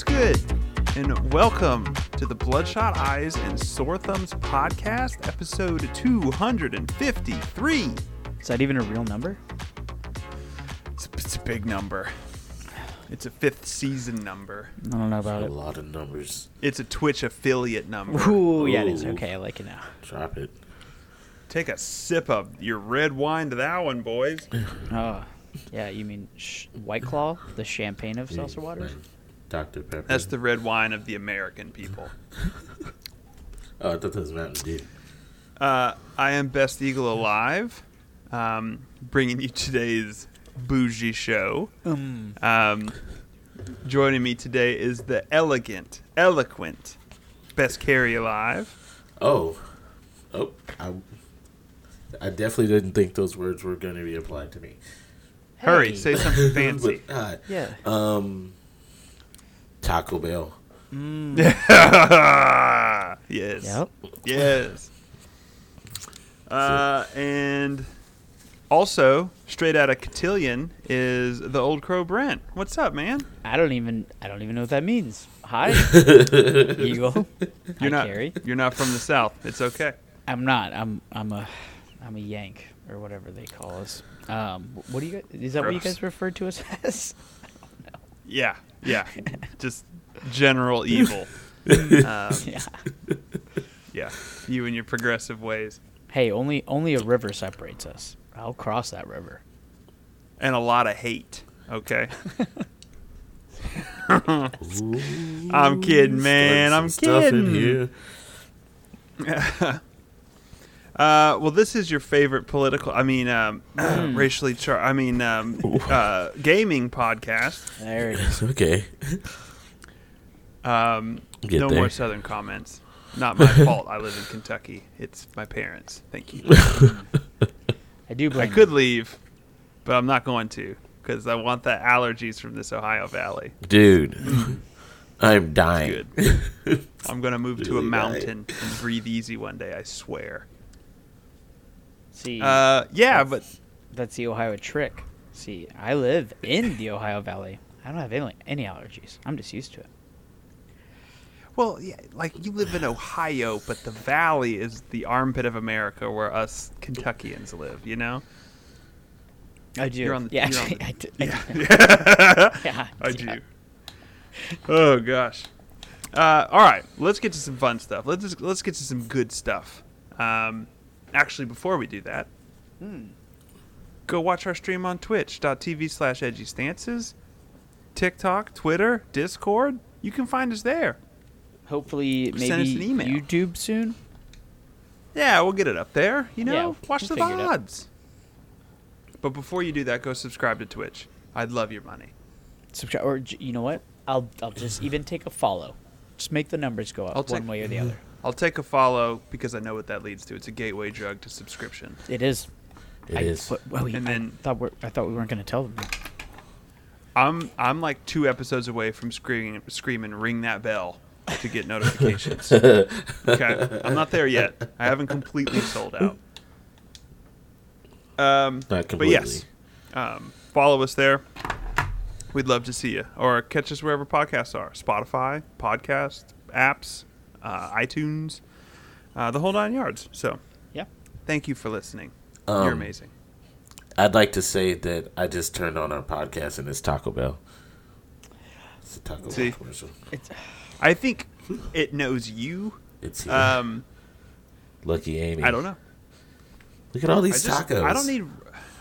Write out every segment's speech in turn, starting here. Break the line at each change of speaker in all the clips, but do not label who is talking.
What's good? And welcome to the Bloodshot Eyes and Sore Thumbs podcast, episode 253.
Is that even a real number?
It's, it's a big number. It's a fifth season number.
I don't know about it.
A
it.
lot of numbers.
It's a Twitch affiliate number.
Ooh, yeah, it is. Okay, I like it now.
Drop it.
Take a sip of your red wine to that one, boys.
Oh, yeah, you mean sh- White Claw, the champagne of
Yeah,
seltzer waters?
Like Dr. Pepper.
That's the red wine of the American people.
Oh, I thought that was Mountain Dew.
Uh, I am Best Eagle Alive, um, bringing you today's bougie show.
Um,
Um, joining me today is the elegant, eloquent Best Carry Alive.
Oh. Oh. I, I definitely didn't think those words were going to be applied to me.
Hurry,
Hey.
say something fancy.
But, uh,
yeah.
um, Taco Bell.
Mm,
yes.
yep.
Yes. Uh, and also, straight out of Cotillion is the old crow Brent. What's up, man?
I don't even. I don't even know what that means. Hi, Eagle.
You're not.
Carrie.
You're not from the south. It's okay.
I'm not. I'm. I'm a. I'm a Yank or whatever they call us. Um, what do you? guys Is that what you guys refer to us as?
Yeah. Yeah. Just general evil. Um,
yeah.
yeah. You and your progressive ways.
Hey, only only a river separates us. I'll cross that river.
and a lot of hate. Okay. I'm kidding, man. I'm
some stuff in
kidding.
here.
Uh, well, this is your favorite political, I mean, um,
Mm.
racially char. I mean, um, uh, gaming podcast.
There it is.
Okay.
Um,
Get
no
there.
more Southern comments. Not my fault. I live in Kentucky. It's my parents. Thank you.
I do
I
blame.
could leave, but I'm not going to because I want the allergies from this Ohio Valley.
Dude. I'm dying.
Good. I'm going to move to a
Really
mountain and breathe easy one day. I swear.
See,
Uh, yeah, but
that's the Ohio trick. See, I live in the Ohio Valley. I don't have any, any allergies. I'm just used to it.
Well, yeah, like you live in Ohio, but the valley is the armpit of America where us Kentuckians live, you know?
I do.
You're on the-
yeah,
you're on
actually,
the-
I do. I
Yeah.
do. yeah,
I do. Oh gosh. Uh, all right, let's get to some fun stuff. Let's just, let's get to some good stuff. Um, actually, before we do that,
Hmm.
go watch our stream on twitch.tv slash edgy stances, TikTok, Twitter, Discord. You can find us there.
Hopefully, maybe
Send us an email.
YouTube soon.
Yeah, we'll get it up there. You know,
Yeah,
watch
we'll
the. VODs. But before you do that, go subscribe to Twitch. I'd love your money.
Subscribe, or you know what? I'll I'll just even take a follow. Just make the numbers go up
I'll
one
take-
way or the other.
I'll take a follow because I know what that leads to. It's a gateway drug to subscription.
It is.
It
I,
is.
But, well, we-
And
I
then-
thought we're, I thought we weren't going to tell them.
I'm I'm like two episodes away from screaming screaming ring that bell to get notifications. okay, I'm not there yet. I haven't completely sold out. Um,
Not
but yes, um, follow us there. We'd love to see you, or catch us wherever podcasts are: Spotify, podcast apps, uh, iTunes, uh, the whole nine yards. So,
Yeah.
thank you for listening.
Um,
You're amazing.
I'd like to say that I just turned on our podcast and it's Taco Bell. It's a Taco
See?
Bell commercial.
It's
I think it knows you.
It's here.
Um,
Lucky Amy.
I don't know.
Look at all
I
these
just,
tacos.
I don't need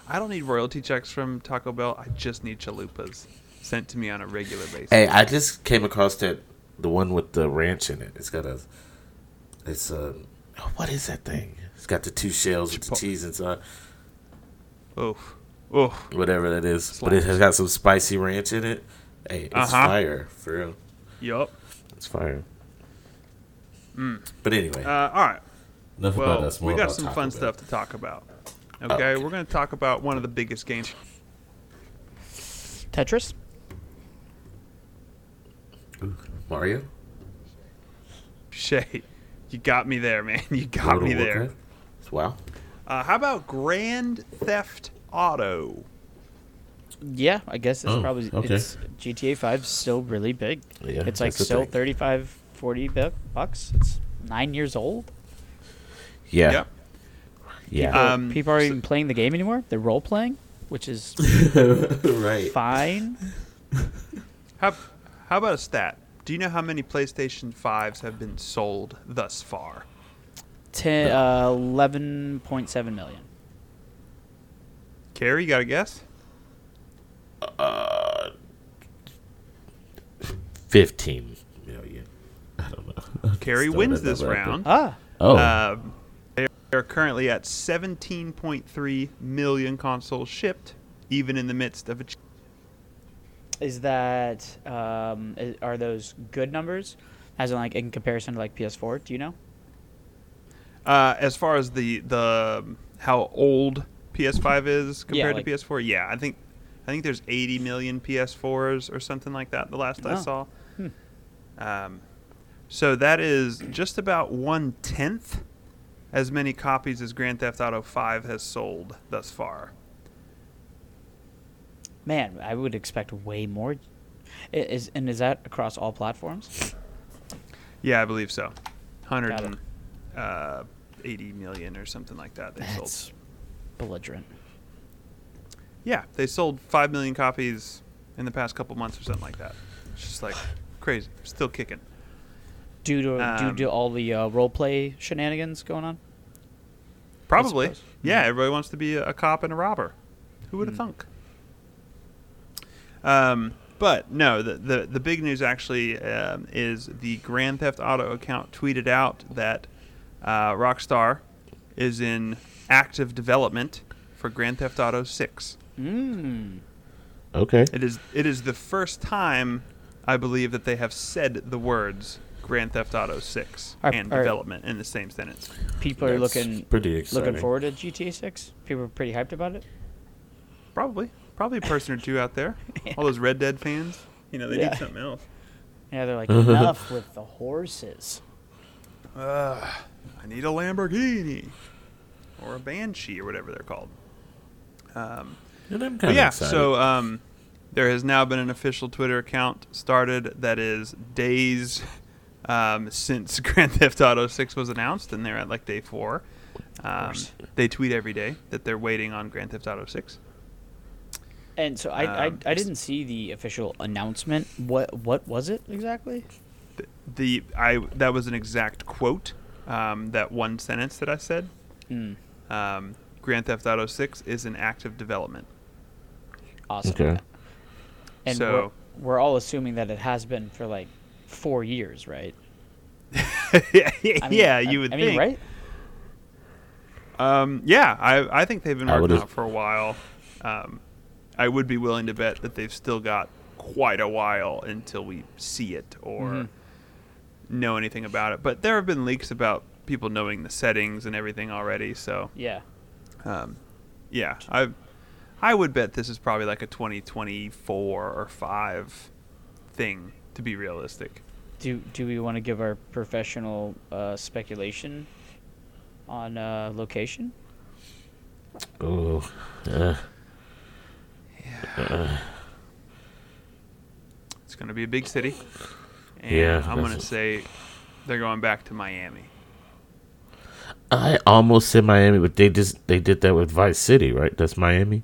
I don't need royalty checks from Taco Bell. I just need chalupas sent to me on a regular basis.
Hey, I just came across that the one with the ranch in it. It's got a. It's a. oh, What is that thing? It's got the two shells with the cheese inside.
Oh, Oof.
Whatever that is, but it has got some spicy ranch in it. Hey, it's
Uh-huh.
fire for real.
Yup.
It's fire.
Mm.
But anyway,
Uh, all right.
enough about
Well,
us. More
we got
about
some fun
Bell.
stuff to talk about. Okay,
Okay.
we're going to talk about one of the biggest games.
Tetris.
Ooh, Mario.
Shay, you got me there, man. You got
World of
me there.
Warcraft? Wow.
Uh, how about Grand Theft Auto?
Yeah, I guess it's
Oh,
probably
okay.
it's GTA 5 's still really big.
Yeah,
it's like
that's the
still
thing.
35 40 bu- bucks. It's 9 years old.
Yeah.
Yep.
Yeah.
People,
Um,
people aren't
so-
even playing the game anymore. They're role playing, which is
right.
fine.
How, how about a stat? Do you know how many PlayStation 5s have been sold thus far?
10 uh, 11.7 million.
Carrie, you got a guess?
Uh, Fifteen million. I don't know.
Carrie wins this
number out there.
round.
Ah,
Oh.
Um, they are currently at 17.3 million consoles shipped, even in the midst of a.
Is that um, i- are those good numbers? As in like in comparison to like PS4, do you know?
uh, as far as the the how old PS5 is compared
like-
to PS4, yeah, I think I think there's 80 million PS4s or something like that. The last I
Oh.
saw.
Hmm.
Um, so that is just about one tenth as many copies as Grand Theft Auto 5 has sold thus far.
Man, I would expect way more. Is and is that across all platforms?
Yeah, I believe so.
Got it.
180 million or something like that. They sold.
Belligerent.
Yeah, they sold five million copies in the past couple months or something like that. It's just like crazy. Still kicking.
Due to due
Um,
to all the uh, role play shenanigans going on.
Probably. Yeah,
Mhm.
everybody wants to be a, a cop and a robber. Who would have
Mm.
thunk? Um, but no, the, the the big news actually um, is the Grand Theft Auto account tweeted out that uh, Rockstar is in active development for Grand Theft Auto 6.
Mm.
okay.
It is it is the first time I believe that they have said the words Grand Theft Auto 6
Are-
and
are-
development in the same sentence.
People are
That's
looking
pretty exciting.
looking forward to GTA 6. People are pretty hyped about it.
Probably. Probably a person or two out there. All those Red Dead fans. You know, they
Yeah.
need something else.
Yeah, they're like enough with the horses.
Uh, I need a Lamborghini. Or a Banshee or whatever they're called. Um,
And I'm kind of
yeah,
excited.
so um, there has now been an official Twitter account started that is days um, since Grand Theft Auto 6 was announced, and they're at like day four. Um, they tweet every day that they're waiting on Grand Theft Auto 6.
And so I, I,
Um,
I didn't see the official announcement. What what was it exactly?
The, the I that was an exact quote. Um, that one sentence that I said.
Mm,
Um, Grand Theft Auto 6 is in active development.
awesome.
Okay.
And
So-
we're, we're all assuming that it has been for like four years, right?
yeah,
I mean-
yeah, you would
I
think.
mean, right?
Um, yeah, I, I think they've been working
would've-
on it for a while. Um, I would be willing to bet that they've still got quite a while until we see it or
Mhm.
know anything about it. But there have been leaks about people knowing the settings and everything already. So,
Yeah.
um, yeah, I I would bet this is probably like a 2024 or five thing to be realistic.
Do do we want to give our professional uh, speculation on uh, location?
Oh, uh,
It's going to be a big city. And
Yeah,
I'm going to say they're going back to Miami.
I almost said Miami, but they just they did that with Vice City, right? That's Miami.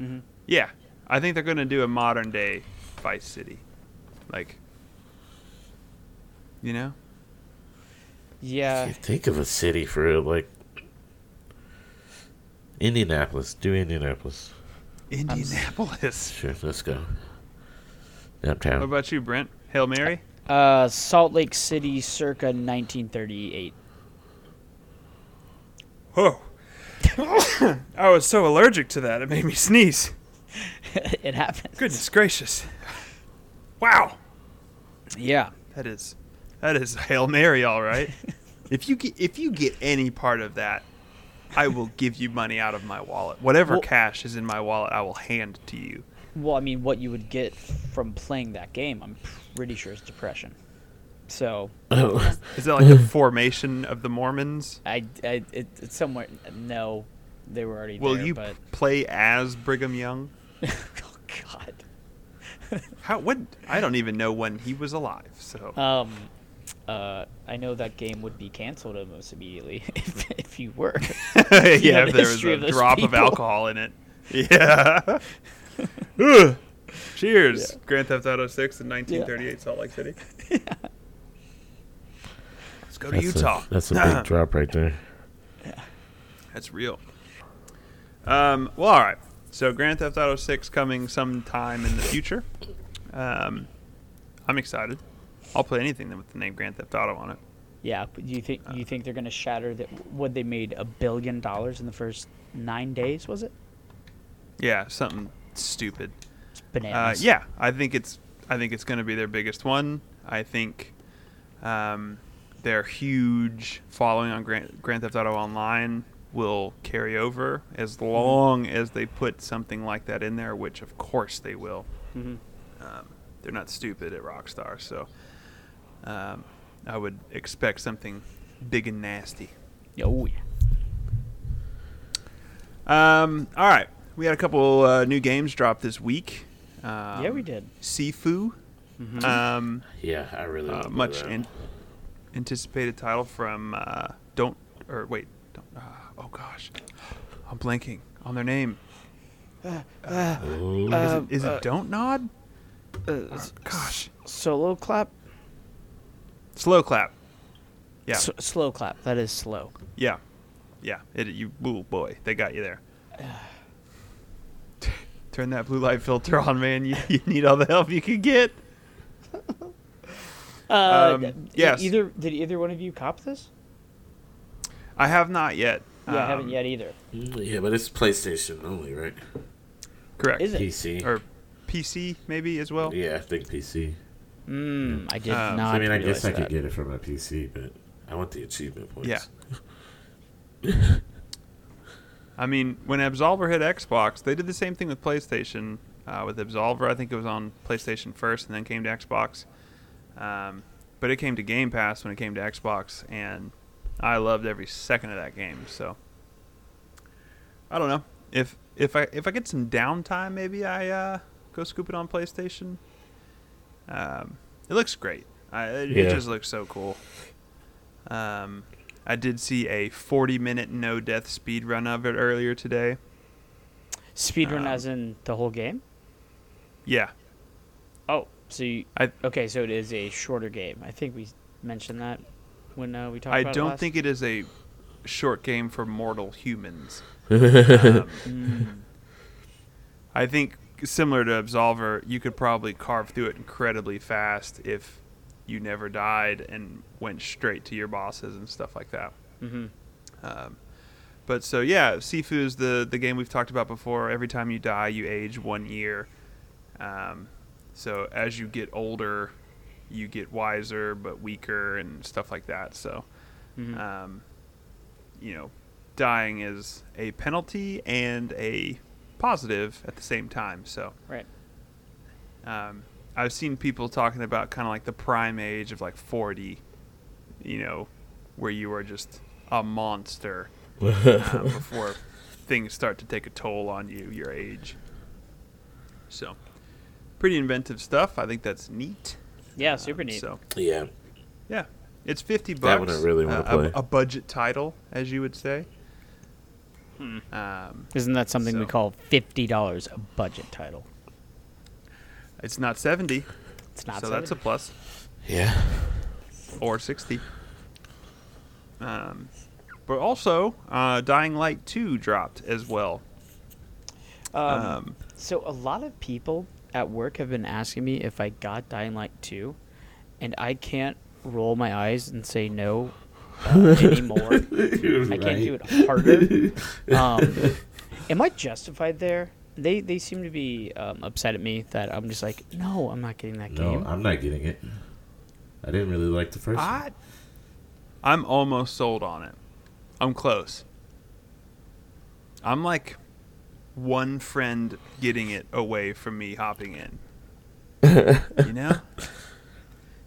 Mm-hmm.
Yeah, I think they're going to do a modern day Vice City, like, you know,
Yeah.
Can't think of a city for real, like Indianapolis. Do Indianapolis.
Indianapolis.
Sure, let's go.
What about you, Brent? Hail Mary.
Uh, Salt Lake City, circa 1938.
Whoa! I was so allergic to that it made me sneeze.
it happens.
Goodness gracious! Wow,
Yeah.
that is that is Hail Mary, all right. if you get if you get any part of that, I will give you money out of my wallet. Whatever
Well-
cash is in my wallet, I will hand to you.
Well, I mean, what you would get from playing that game, I'm pretty sure is depression. So
Oh,
Is that like a formation of the Mormons?
I, I it, it's somewhere. No, they were already
Will
there.
you
But
play as Brigham Young?
oh God.
How? What? I don't even know when he was alive. So
Um, uh, I know that game would be canceled almost immediately if, if you were.
yeah,
know
if
the
there was a
of those
drop of alcohol in it. Yeah. Cheers.
Yeah.
Grand Theft Auto 6 in 1938 Salt Lake City. Let's go to
That's
Utah.
A, that's a big drop right there. Yeah.
That's real. Um, well, all right. So Grand Theft Auto 6 coming sometime in the future. Um, I'm excited. I'll play anything with the name Grand Theft Auto on it.
Yeah, but do you think you think they're gonna shatter that? What they made a billion dollars in the first nine days? Was it?
Yeah, something stupid.
It's
Uh,
bananas.
yeah, I think it's I think it's going to be their biggest one. I think um, their huge following on Grand, Grand Theft Auto Online will carry over as long as they put something like that in there, which of course they will.
hmm
Um, they're not stupid at Rockstar, so um, I would expect something big and nasty.
Oh yeah.
Um, all right, we had a couple uh, new games drop this week. Um,
yeah, we did.
Sifu.
Mhm.
Um,
Yeah, I really
uh, much an- anticipated title from uh, don't or wait don't, uh, oh gosh i'm blanking on their name
Oh.
is it, is it
uh,
don't nod
Uh,
Uh, gosh
solo clap.
Slow clap yeah
S- slow clap. That is slow.
yeah yeah it you ooh boy they got you there turn that blue light filter on man you, you need all the help you can get
Uh,
Um,
d-
yes.
Either did either one of you cop this?
i have not yet
Yeah, I haven't
Um,
yet either.
Yeah, but it's PlayStation only, right?
correct
Is it?
PC.
or pc maybe as well
yeah, I think PC.
Mm, I did
Um,
not.
I mean, I
realize
guess I
that.
could get it from my PC, but I want the achievement points.
Yeah. I mean, when Absolver hit Xbox, they did the same thing with PlayStation. Uh, with Absolver, I think it was on PlayStation first, and then came to Xbox. Um, but it came to Game Pass when it came to Xbox, and I loved every second of that game. So I don't know if if I if I get some downtime, maybe I uh, go scoop it on PlayStation. Um, it looks great. I, it, it just looks so cool. Um, I did see a 40 minute no death speed run of it earlier today.
Speedrun
Um,
as in the whole game.
Yeah,
Oh, so you,
I
okay? So it is a shorter game. I think we mentioned that when uh, we talked
I
about
don't
last.
think it is a short game for mortal humans. Um,
Mm.
I think similar to Absolver, you could probably carve through it incredibly fast if you never died and went straight to your bosses and stuff like that.
Mhm.
Um, but so yeah, Sifu is the the game we've talked about before. Every time you die, you age one year. Um, so as you get older, you get wiser but weaker and stuff like that. So,
Mhm.
um, you know, dying is a penalty and a positive at the same time. So,
Right.
um, I've seen people talking about kind of like the prime age of like 40, you know, where you are just a monster uh, before things start to take a toll on you, your age. So, pretty inventive stuff. I think that's neat.
Yeah, super
Um,
neat.
So,
yeah.
yeah, it's 50 bucks.
That
bucks.
one I really wanna
uh, a- A, budget title, as you would say.
Hmm.
Um,
Isn't that something we call fifty dollars a budget title?
it's not 70,
It's not.
so that's a plus.
Yeah.
or 60. Um, but also, uh, Dying Light 2 dropped as well.
Um,
Um,
so a lot of people at work have been asking me if I got Dying Light 2, and I can't roll my eyes and say no uh, anymore. I can't do it harder. Um, am I justified there? They they seem to be um, upset at me that I'm just like, no, I'm not getting that
No,
game.
I'm not getting it. I didn't really like the first one.
I, I'm almost sold on it. I'm close. I'm like one friend getting it away from me hopping in. you know?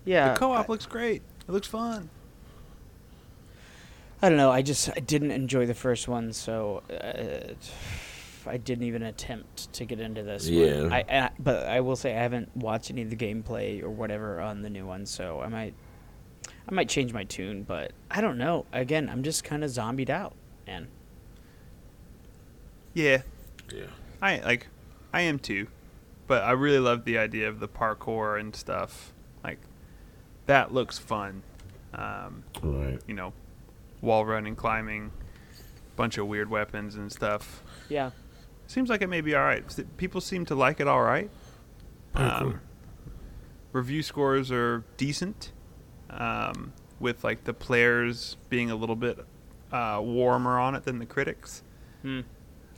yeah,
the co-op looks great. It looks fun.
I don't know. I just I didn't enjoy the first one, so uh, I didn't even attempt to get into this.
Yeah.
One. I, I but I will say I haven't watched any of the gameplay or whatever on the new one, so I might I might change my tune, but I don't know. Again, I'm just kind of zombied out, man.
Yeah,
Yeah.
I like, I am too, but I really love the idea of the parkour and stuff. Like, that looks fun. Um,
Right.
you know, wall running, climbing, bunch of weird weapons and stuff.
Yeah.
Seems like it may be all right. People seem to like it all right. Um, review scores are decent, um, with like the players being a little bit uh, warmer on it than the critics.
Hmm.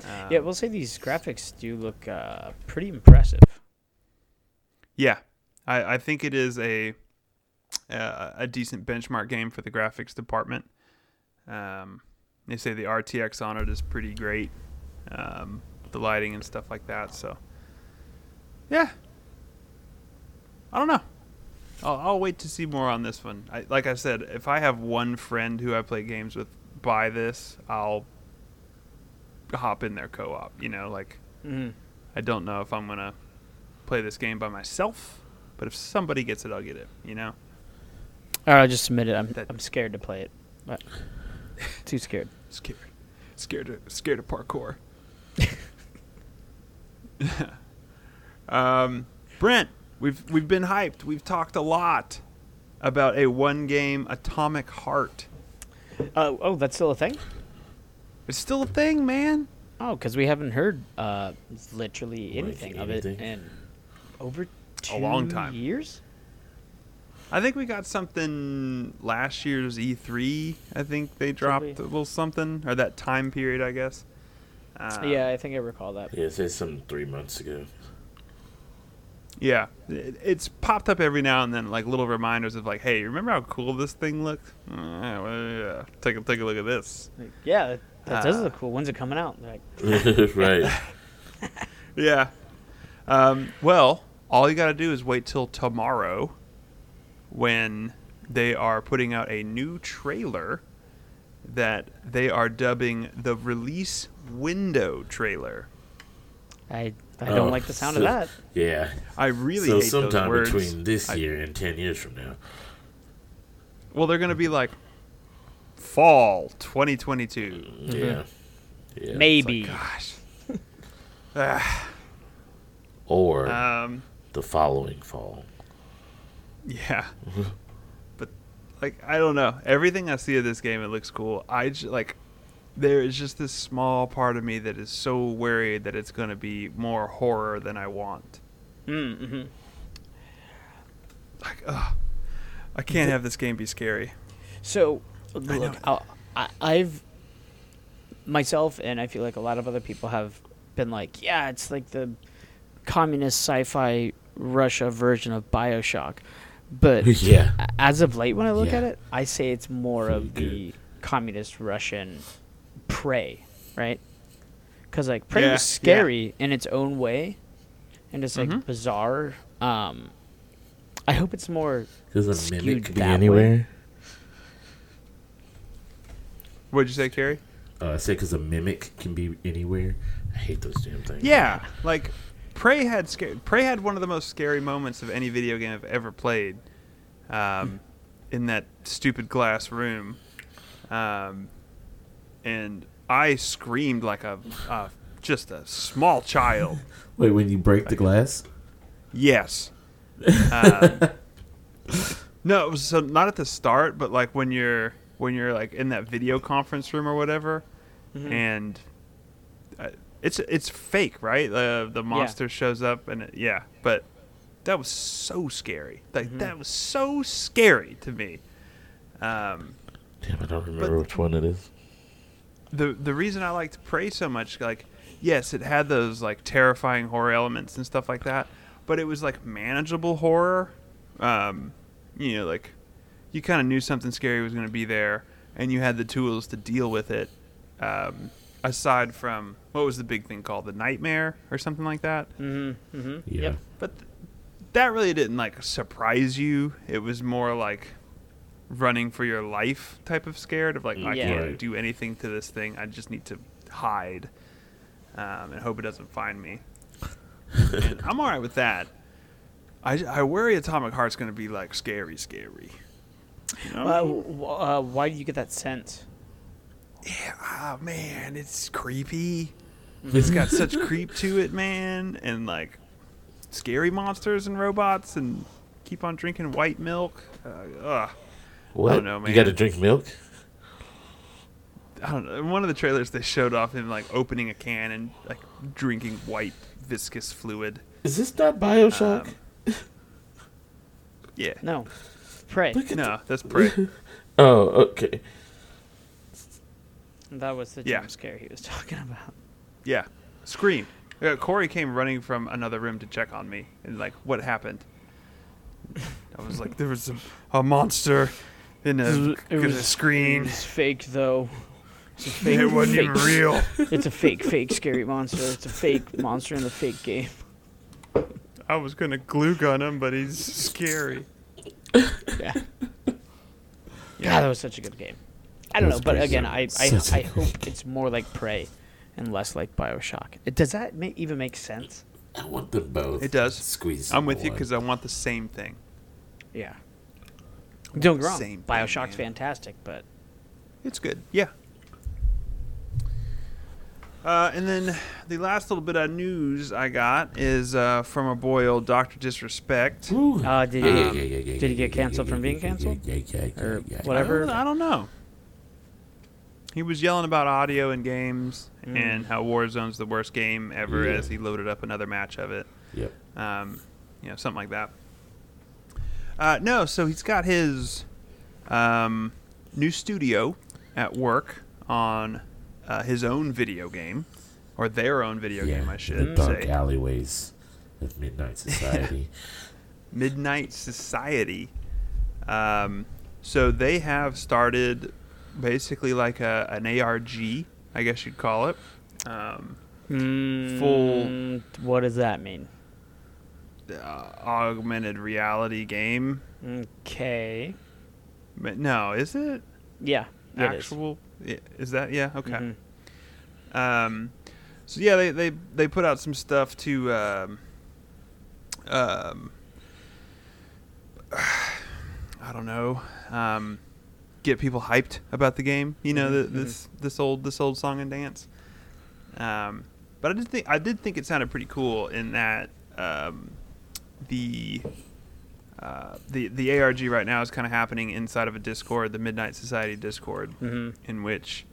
Um,
Yeah, we'll say these graphics do look uh, pretty impressive.
Yeah, I, I think it is a uh, a decent benchmark game for the graphics department. Um, they say the RTX on it is pretty great, um, the lighting and stuff like that. So, yeah, I don't know. I'll, I'll wait to see more on this one. I, like I said, if I have one friend who I play games with buy this, I'll hop in their co-op. You know, like
hmm
I don't know if I'm gonna play this game by myself, but if somebody gets it, I'll get it. You know?
I'll just admit it. I'm
That-
I'm scared to play it, but too scared.
Scared, scared, of, scared of parkour. um, Brent, we've we've been hyped. We've talked a lot about a one-game Atomic Heart.
Oh, oh, that's still a thing.
It's still a thing, man.
Oh, because we haven't heard uh, literally
Like
anything of it in over two
A long time.
years.
I think we got something last year's E3. I think they dropped
we?
a little something, or that time period, I guess. Um,
yeah, I think I recall that.
Yeah, it says something three months ago.
Yeah, it, it's popped up every now and then, like little reminders of like, hey, remember how cool this thing looked? Uh, yeah, well, yeah. Take a take a look at this.
Like, yeah, that, that does
Uh,
look cool. When's it coming out? Like,
right.
Yeah. Um, well, all you got to do is wait till tomorrow, when they are putting out a new trailer that they are dubbing the release window trailer.
I I don't
Oh,
like the sound
so-
of that.
Yeah.
I really
so
hate those
sometime
words.
between this
I-
year and ten years from now.
well, they're going to be like fall 2022.
Yeah. Yeah.
Maybe.
Gosh. Ah.
Or
Um,
the following fall.
Yeah. but like I don't know. Everything I see of this game it looks cool. I j- like there is just this small part of me that is so worried that it's going to be more horror than I want.
Mm-hmm.
Like ugh. I can't have this game be scary.
So, look, I'll, I, I've myself and I feel like a lot of other people have been like, yeah, it's like the communist sci-fi Russia version of BioShock. But
yeah.
as of late, when I look
Yeah.
at it, I say it's more of the communist Russian Prey, right? Because like Prey
Yeah,
was scary in its own way, and it's like
Mhm.
bizarre. Um, I hope it's more.
Because a
skewed
mimic could be
that way.
anywhere.
What'd you say, Carrie?
Uh, I say because a mimic can be anywhere. I hate those damn things.
Yeah, like Prey had scare- Prey had one of the most scary moments of any video game I've ever played. Um, in that stupid glass room, um, and I screamed like a uh, just a small child.
Wait, when you break the glass?
Yes. Um, no, it was so not at the start, but like when you're when you're like in that video conference room or whatever, and uh, it's it's fake, right? The the monster shows up and it, yeah, but that was so scary. Like that was so scary to me. Um,
Damn, I don't remember which one it is.
the the reason I liked Prey so much, like, yes, it had those like terrifying horror elements and stuff like that, but it was like manageable horror. Um, you know, like you kind of knew something scary was going to be there, and you had the tools to deal with it. Um, aside from what was the big thing called the nightmare or something like that,
Mm-hmm. Mm-hmm.
Yeah.
Yep.
but th- that really didn't like surprise you. It was more like running for your life type of scared of like I can't
Right.
do anything to this thing. I just need to hide. um, and hope it doesn't find me. and I'm all right with that. I, I worry Atomic Heart's going to be like scary, scary. You know?
Uh, w- uh, why do you get that sense?
Yeah, oh man, it's creepy. It's got such creep to it, man, and like scary monsters and robots, and keep on drinking white milk. Uh, ugh.
What?
don't know,
You got to drink milk?
I don't know. In one of the trailers, they showed off him like opening a can and like drinking white viscous fluid.
Is this not Bioshock?
Um, Yeah.
No. Prey.
Look at
No, that's prey.
Oh, okay.
That was the
Yeah.
jump scare he was talking about.
Yeah. Scream. Uh, Corey came running from another room to check on me and like, what happened? I was like, there was a, a monster in a,
It
in a
was- It was fake though. It's a fake.
It wasn't even
fake-
real.
It's a fake, fake scary monster. It's a fake monster in the fake game.
I was gonna glue gun him, but he's scary.
Yeah. God, that was such a good game. I don't know, but again, I I,
Such a
I
good
hope it's more like Prey, and less like Bioshock. It, does that ma- even make sense?
I want them both.
It does.
Squeeze.
I'm with you because I want the same thing.
Yeah. Don't get me wrong.
Same thing,
Bioshock's
man.
fantastic, but
It's good. Yeah. Uh, and then the last little bit of news I got is uh, from our boy old Doctor Disrespect.
Ooh.
Uh, did he-
yeah, yeah, yeah, yeah,
did he get canceled from being canceled? Or
yeah, yeah.
whatever?
I don't, I don't know. He was yelling about audio in games
Mm.
and how Warzone's the worst game ever
Yeah.
as he loaded up another match of it.
Yep.
um, you know, something like that. Uh, no, so he's got his um, new studio at work on uh, his own video game, or their own video
yeah,
game, I should the
dark
say.
alleyways of Midnight Society.
Midnight Society. Um, so they have started basically like a, an ARG, I guess you'd call it. Um,
Mm, What does that mean?
uh, augmented reality game.
Okay.
But no, is it?
Yeah. it is.
actual i- is that yeah okay
Mhm.
um so yeah they they they put out some stuff to um um i don't know um get people hyped about the game you know
Mhm,
the, this this old this old song and dance um but i did think i did think it sounded pretty cool in that um the uh, the the ARG right now is kind of happening inside of a Discord, the Midnight Society Discord,
Mhm.
in which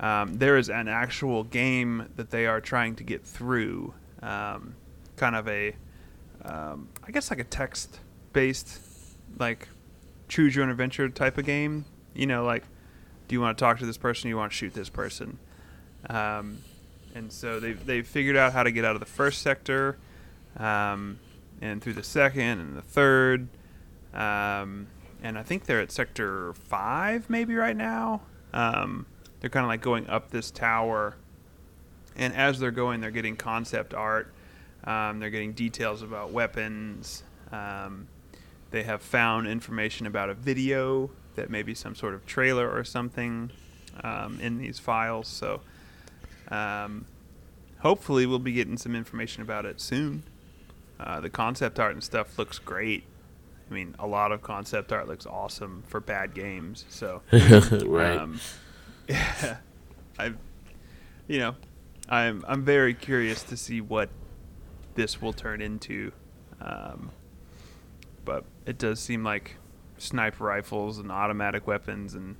um, there is an actual game that they are trying to get through, um, kind of a, um, I guess like a text based, like choose your own adventure type of game. You know, like do you want to talk to this person? Or you want to shoot this person? Um, and so they they figured out how to get out of the first sector, um, and through the second and the third, um, and I think they're at sector five maybe right now. Um, they're kind of like going up this tower, and as they're going, they're getting concept art. Um, they're getting details about weapons. Um, they have found information about a video that may be some sort of trailer or something um, in these files. So um, hopefully, we'll be getting some information about it soon. Uh, the concept art and stuff looks great. I mean, a lot of concept art looks awesome for bad games. So,
right.
um, yeah, I, you know, I'm I'm very curious to see what this will turn into. Um, but it does seem like sniper rifles and automatic weapons and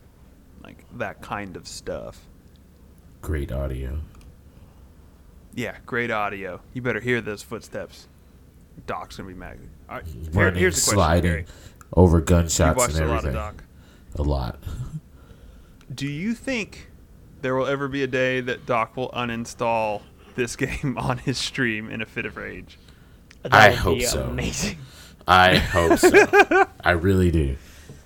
like that kind of stuff.
Great audio.
Yeah, great audio. You better hear those footsteps. Doc's gonna be mad. All right, here-
Running,
here's the question,
sliding
Gary.
over
You've
gunshots
watched
and
a lot of
everything.
Doc.
A lot.
Do you think there will ever be a day that Doc will uninstall this game on his stream in a fit of rage?
That
I
would
hope
be
so.
Amazing.
I hope so. I really do.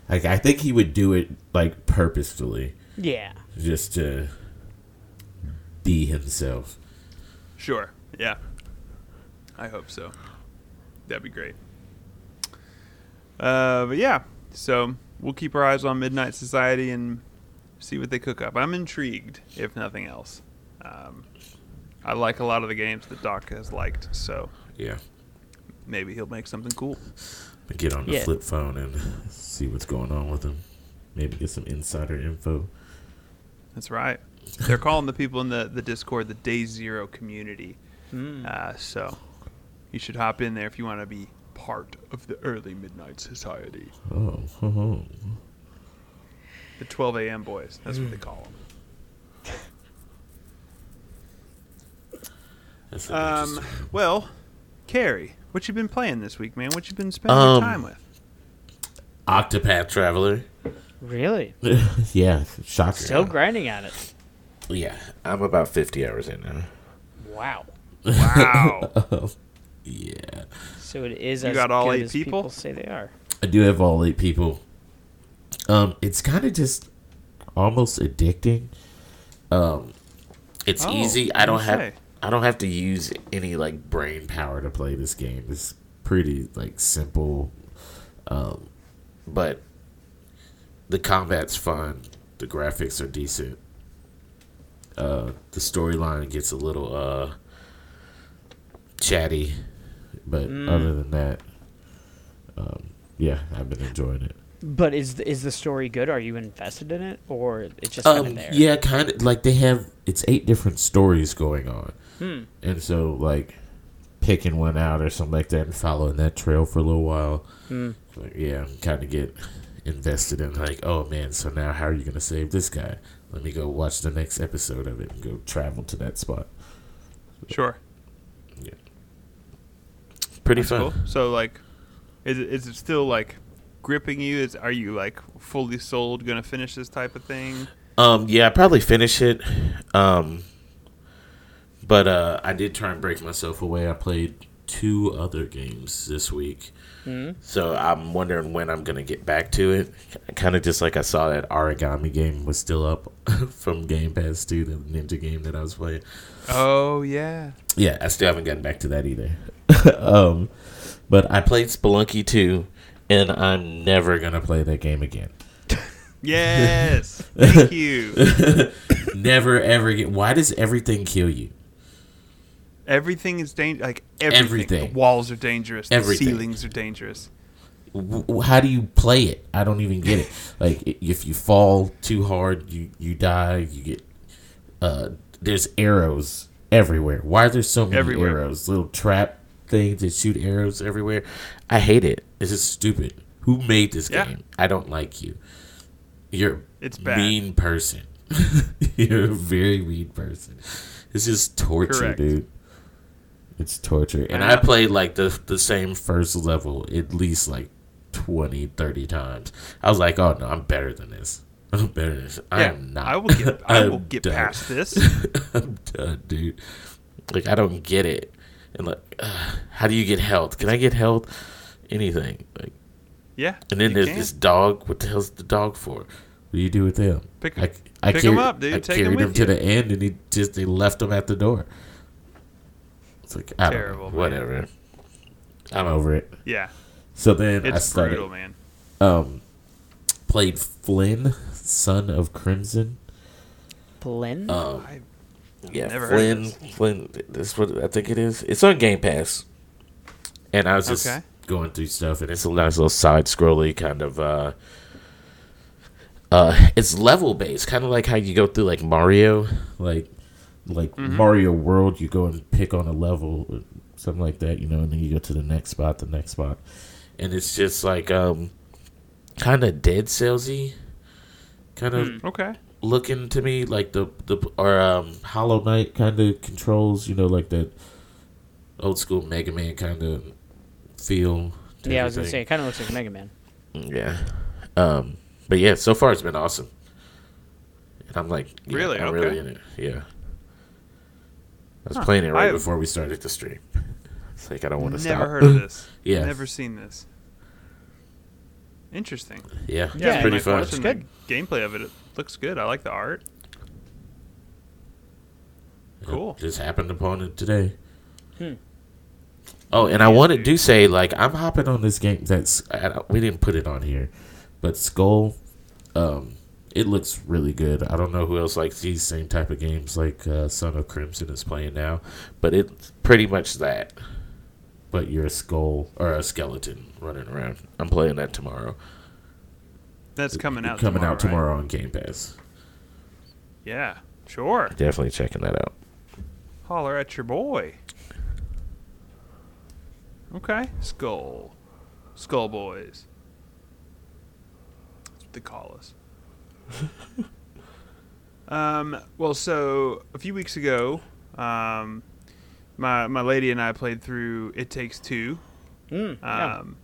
Like I think he would do it like purposefully,
Yeah.
just to be himself.
Sure. Yeah. I hope so. That'd be great. Uh, but yeah, so we'll keep our eyes on Midnight Society and see what they cook up. I'm intrigued, if nothing else. Um, I like a lot of the games that Doc has liked, so
Yeah.
Maybe he'll make something cool.
Get on the
Yeah.
flip phone and see what's going on with him. Maybe get some insider info.
That's right. They're calling the people in the, the Discord the Day Zero community.
Hmm.
Uh, so you should hop in there if you want to be part of the early Midnight Society.
Oh, oh, oh.
The 12 a.m. boys. That's what they call them.
That's
Um, well, Carrie, what you been playing this week, man? What you been spending
Um,
your time with?
Octopath Traveler.
Really?
yeah, shocker.
Still grinding at it.
Yeah, I'm about 50 hours in now.
Wow.
Wow.
Yeah.
So it is
You
as
got all
good
eight
as
people?
people say they are.
I do have all eight people. Um, it's kind of just almost addicting. Um, it's
Oh,
easy. I don't have
say?
I don't have to use any like brain power to play this game. It's pretty like simple. Um, but the combat's fun. The graphics are decent. Uh, the storyline gets a little uh chatty, but
Mm.
other than that, um, yeah, I've been enjoying it.
But is the, is the story good? Are you invested in it, or it's just kind of
Um,
there?
yeah, kind of like they have. It's eight different stories going on,
Hmm.
and so like picking one out or something like that and following that trail for a little while.
Hmm.
Like, yeah, kind of get invested in like, oh man, so now how are you gonna save this guy? Let me go watch the next episode of it and go travel to that spot.
Sure. Yeah.
Pretty
That's
fun.
cool. So, like, is it, is it still, like, gripping you? Is Are you, like, fully sold, going to finish this type of thing?
Um, yeah, I probably finish it. Um, but uh, I did try and break myself away. I played two other games this week,
Hmm?
so I'm wondering when I'm gonna get back to it. Kind of just like I saw that origami game was still up from Game Pass too, the ninja game that I was playing.
Oh, yeah.
Yeah, I still haven't gotten back to that either. um, but I played Spelunky 2, and I'm never gonna play that game again.
Yes. Thank you.
never ever get. Why does everything kill you?
Everything is dangerous. Like, everything.
Everything.
The walls are dangerous.
Everything.
The ceilings are dangerous.
how do you play it? I don't even get it. Like if you fall too hard, you you die. You get uh, there's arrows everywhere. Why are there so many
Everywhere.
arrows? Little trap things that shoot arrows everywhere. I hate it. It's is stupid. Who made this
Yeah.
game? I don't like you. You're
It's bad.
mean person. You're a very mean person. It's just torture,
Correct.
dude. It's torture. And
I
I played like the the same first level at least like 20, 30 times. I was like, oh no, I'm better than this. I'm better than this. I
yeah.
am not.
I will get, I will get
done.
past this.
I'm done, dude. Like I don't get it. And like, uh, how do you get health? Can I get health? Anything? Like,
Yeah.
and then
you
there's
can.
this dog. What the hell's the dog for? What do you do with him?
Pick-
I, I
pick 'em
carried-
up, dude.
I
Take 'em
carried him
with
to
you.
the end, and he just they left him at the door. It's like I don't
Terrible,
know,
man.
whatever. I'm over it.
Yeah.
So then I
It's
started
brutal, man.
um played Flynn, son of Crimson.
Flynn?
Um,
I,
yeah,
never heard of
Flynn. Flynn. This is what I think it is. It's on Game Pass, and I was just
Okay.
Going through stuff, and it's a nice little side scrolly kind of. uh uh, it's level based, kind of like how you go through like Mario, like like
Mm-hmm.
Mario World. You go and pick on a level, something like that, you know, and then you go to the next spot, the next spot, and it's just like um, kind of Dead Cellsy, kind of
Hmm, Okay.
looking to me like the the or um Hollow Knight kind of controls, you know, like that old school Mega Man kind of feel. to
yeah, I was gonna say it kind of looks like Mega Man.
Yeah. Um. But yeah, so far it's been awesome. And I'm like, yeah,
Really?
I'm
Okay.
really in it. Yeah. I was
Huh.
playing it right
I-
before we started the stream. It's like I don't want to stop.
Never
stop.
heard of this.
Yeah.
Never seen this. Interesting.
Yeah,
Yeah,
it's pretty
like
fun.
watching
Good.
Gameplay of it, it looks good. I like the art. Cool.
Just happened upon it today.
Hmm.
Oh, and I
Yeah,
want to do say like I'm hopping on this game. That's we didn't put it on here, but Skul, um, it looks really good. I don't know who else likes these same type of games like uh, Son of Crimson is playing now, but it's pretty much that. But you're a skull or a skeleton running around. I'm playing that tomorrow.
That's coming out.
Coming
tomorrow,
out tomorrow on Game Pass.
Yeah, sure.
Definitely checking that out.
Holler at your boy. Okay, Skull, Skull Boys. That's what they call us. um. Well, so a few weeks ago, um, my my lady and I played through It Takes Two.
Mm, yeah.
Um,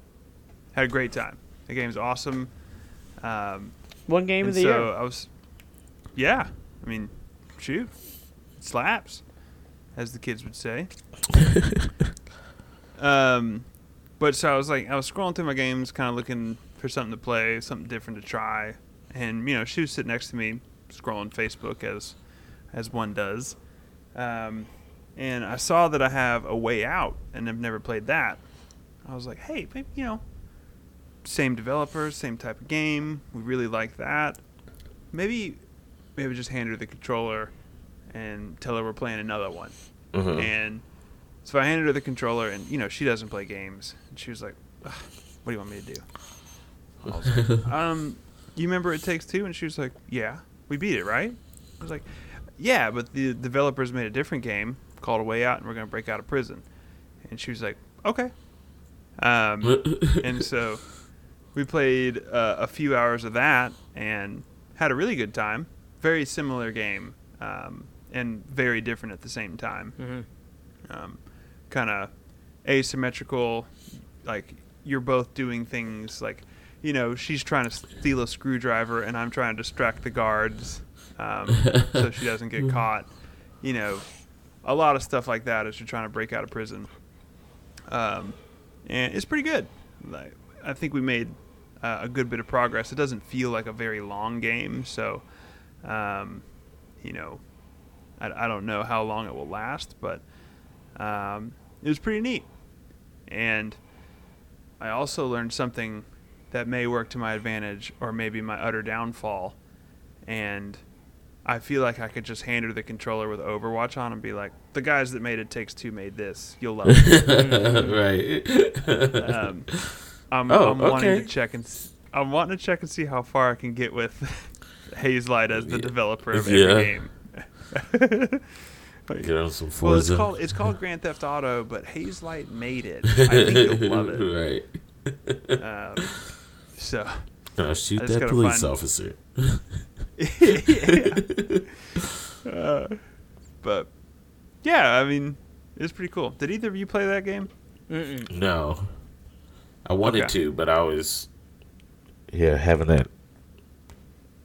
had a great time. The game's awesome. Um,
One game of the
so
year.
I was, yeah. I mean, shoot, it slaps, as the kids would say. um, but so I was like, I was scrolling through my games, kind of looking for something to play, something different to try, and you know, she was sitting next to me, scrolling Facebook as, as one does, um, and I saw that I have a Way Out, and I've never played that. I was like, hey, maybe you know, same developer, same type of game. We really like that. Maybe, maybe just hand her the controller and tell her we're playing another one.
Mhm.
And so I handed her the controller, and you know she doesn't play games, and she was like, "What do you want me to do?" Like, um, you remember It Takes Two? And she was like, "Yeah, we beat it, right?" I was like, "Yeah, but the developers made a different game called A Way Out, and we're gonna break out of prison." And she was like, "Okay." Um, and so we played uh, a few hours of that and had a really good time. Very similar game, um, and very different at the same time.
Mhm.
Um, kind of asymmetrical, like you're both doing things like, you know, she's trying to steal a screwdriver and I'm trying to distract the guards um, so she doesn't get caught. You know, a lot of stuff like that as you're trying to break out of prison. Um, and it's pretty good. Like, I think we made uh, a good bit of progress. It doesn't feel like a very long game, so um, you know, I, I don't know how long it will last, but um, it was pretty neat. And I also learned something that may work to my advantage or maybe my utter downfall. And I feel like I could just hand her the controller with Overwatch on and be like, the guys that made it takes two made this. You'll love it.
right.
um, I'm,
Oh,
I'm wanting to check and I'm wanting to check and see how far I can get with Hazelight as the
Yeah.
developer of every
Yeah.
game. Like,
Get on some
well, it's called it's called Grand Theft Auto, but Hazelight made it. I think you'll love it.
right.
Um, so,
No, shoot that police
find-
officer.
uh, but yeah, I mean, it's pretty cool. Did either of you play that game?
Mm-mm.
No. I wanted
Okay.
to, but I was yeah, having that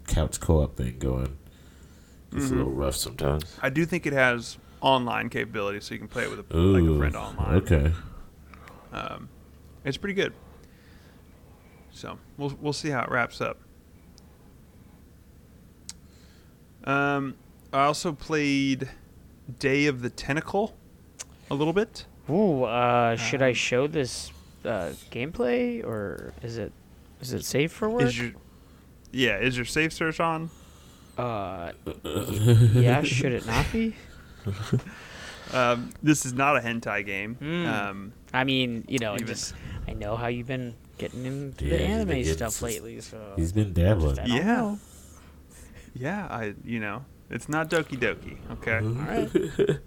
couch co op thing going. It's
Mhm.
a little rough sometimes.
I do think it has online capability, so you can play it with a,
Ooh,
like a friend online.
Okay.
Um, it's pretty good. So we'll we'll see how it wraps up. Um, I also played Day of the Tentacle a little bit.
Ooh, uh, should I
Um,
show this uh, gameplay or is it is it safe for work?
Is your yeah? Is your safe search on?
Uh, yeah, should it not be?
Um, this is not a hentai game.
Hmm.
Um,
I mean, you know, I
Even-
just I know how you've been getting into
Yeah,
the anime
getting
stuff
some-
lately, so
He's been dabbling.
I don't
Yeah.
know.
yeah, I you know it's not Doki Doki. Okay,
All right.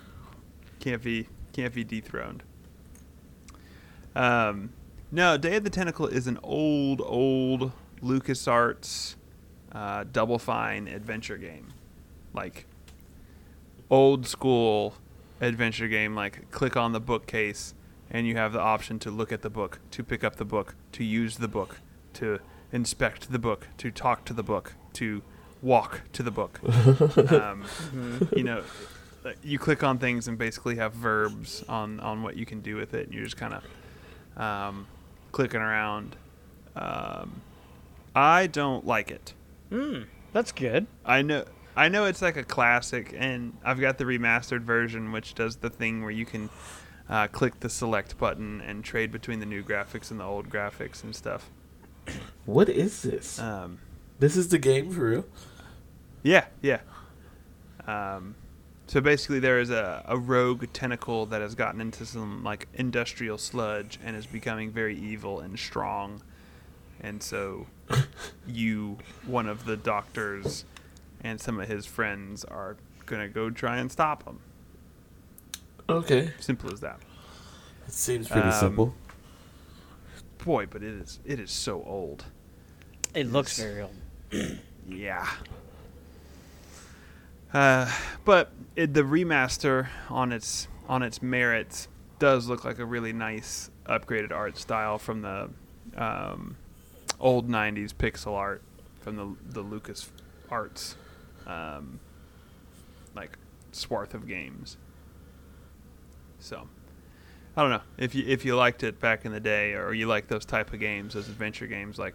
can't be can't be dethroned. Um, no, Day of the Tentacle is an old old LucasArts uh, Double Fine adventure game, like old school adventure game. Like click on the bookcase, and you have the option to look at the book, to pick up the book, to use the book, to inspect the book, to talk to the book, to walk to the book. um,
Mhm.
you know, you click on things and basically have verbs on on what you can do with it, and you're just kind of um, clicking around. Um, I don't like it.
Mm, that's good.
I know. I know it's like a classic, and I've got the remastered version, which does the thing where you can uh, click the select button and trade between the new graphics and the old graphics and stuff.
What is this?
Um,
This is the game for real.
Yeah, yeah. Um, so basically, there is a, a rogue tentacle that has gotten into some like industrial sludge and is becoming very evil and strong. And so, you, one of the doctors, and some of his friends are gonna go try and stop him.
Okay,
Simple as that.
it seems pretty
Um,
simple.
Boy, but it is it is so old.
It looks
Yes.
very old.
Yeah. Uh, but it, the remaster on its on its merits does look like a really nice upgraded art style from the um, old '90s pixel art from the the Lucas Arts, um, like swath of games. So, I don't know if you if you liked it back in the day, or you like those type of games, those adventure games like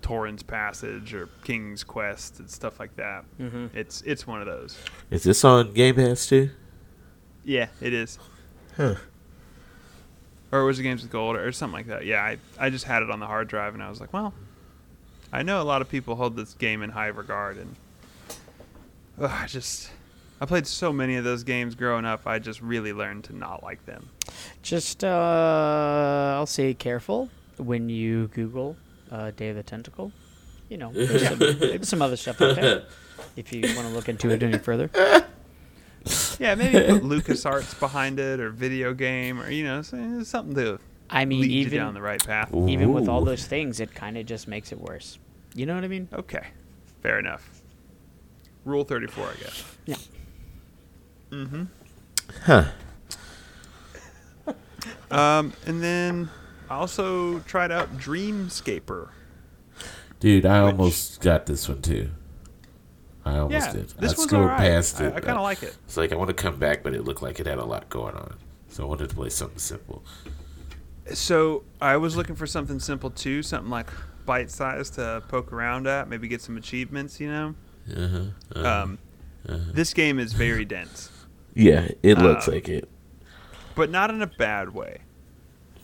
Torin's Passage or King's Quest and stuff like that.
Mm-hmm.
It's it's one of those.
Is this on Game Pass too?
Yeah, it is.
Huh.
Or was it Games with Gold or something like that? Yeah, I I just had it on the hard drive and I was like, well, I know a lot of people hold this game in high regard and ugh, I just I played so many of those games growing up. I just really learned to not like them.
Just, uh, I'll say careful when you Google uh, Day of the Tentacle. You know, there's some, there's some other stuff out there if you want to look into it any further.
Yeah, maybe put LucasArts behind it or video game or you know something to
I mean,
lead you down
even
the right path.
even with all those things, it kind of just makes it worse. You know what I mean?
Okay, fair enough. Rule thirty-four, I guess.
Yeah.
Mm-hmm.
Huh.
Um, and then I also tried out Dreamscaper.
Dude, I
Which-
almost got this one too. I almost
yeah,
did.
this
I
one's
scrolled
alright.
past
I,
it.
I kind of like it.
It's like I want to come back, but it looked like it had a lot going on, so I wanted to play something simple.
So I was looking for something simple too, something like bite-sized to poke around at, maybe get some achievements. You know,
Uh-huh. uh-huh,
um,
uh-huh.
this game is very dense,
Yeah, it looks
um,
like it.
but not in a bad way.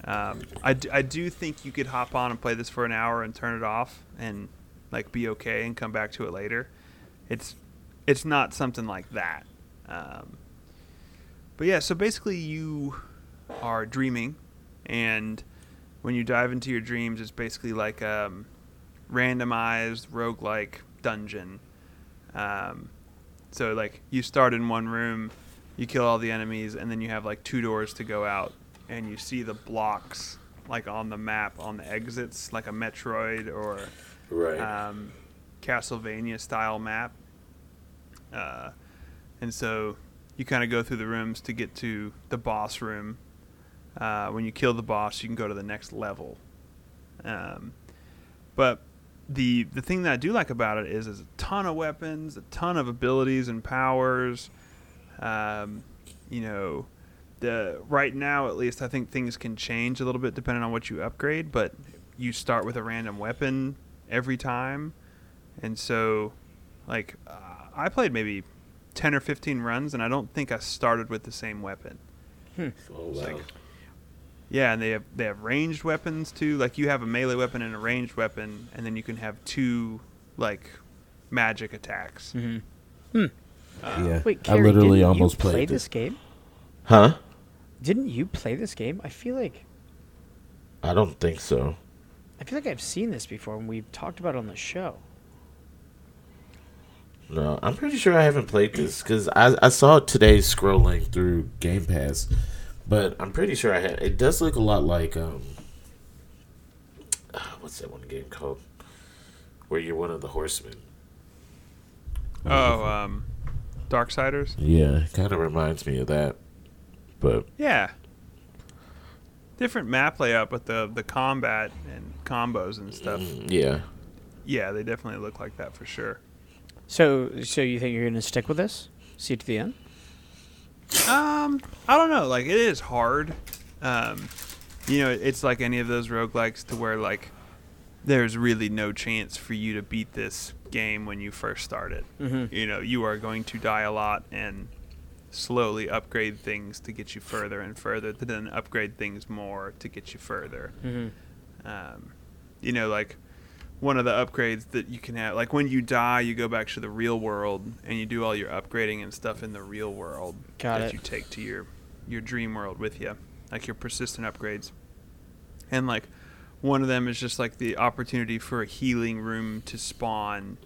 Um, I, d- I do think you could hop on and play this for an hour and turn it off and like be okay and come back to it later. It's it's not something like that. Um, but yeah, so basically you are dreaming, and when you dive into your dreams, it's basically like um, randomized roguelike dungeon. Um, so like you start in one room, you kill all the enemies, and then you have like two doors to go out, and you see the blocks like on the map on the exits, like a Metroid or
Right.
um, Castlevania style map. Uh, and so you kind of go through the rooms to get to the boss room. Uh, when you kill the boss, you can go to the next level. Um, but the the thing that I do like about it is there's a ton of weapons, a ton of abilities and powers. Um, you know, the right now at least I think things can change a little bit depending on what you upgrade. But you start with a random weapon every time, and so like uh, I played maybe ten or fifteen runs, and I don't think I started with the same weapon.
oh, wow.
like- Yeah, and they have they have ranged weapons too. Like you have a melee weapon and a ranged weapon, and then you can have two like magic attacks.
hmm
yeah.
Wait,
I literally
didn't
almost
you play
played
this game?
Huh?
Didn't you play this game? I feel like
I don't think so.
I feel like I've seen this before when we've talked about it on the show.
No, I'm pretty sure I haven't played this because I, I saw it today scrolling through Game Pass, but I'm pretty sure I had. It does look a lot like um, ah, what's that one game called? Where you're one of the horsemen.
Oh, um, Darksiders.
Yeah, it kind of reminds me of that, but
Yeah. Different map layout, but the the combat and combos and stuff.
mm, yeah,
Yeah, they definitely look like that for sure.
So, so you think you're gonna stick with this? See it to the end?
Um, I don't know. Like it is hard. Um, you know, it's like any of those roguelikes to where like there's really no chance for you to beat this game when you first start it.
Mm-hmm.
You know, you are going to die a lot and slowly upgrade things to get you further and further, to then upgrade things more to get you further.
Mm-hmm.
Um, you know, like one of the upgrades that you can have. Like when you die, you go back to the real world and you do all your upgrading and stuff in the real world
Got
that
it.
you take to your your dream world with you, like your persistent upgrades. And like one of them is just like the opportunity for a healing room to spawn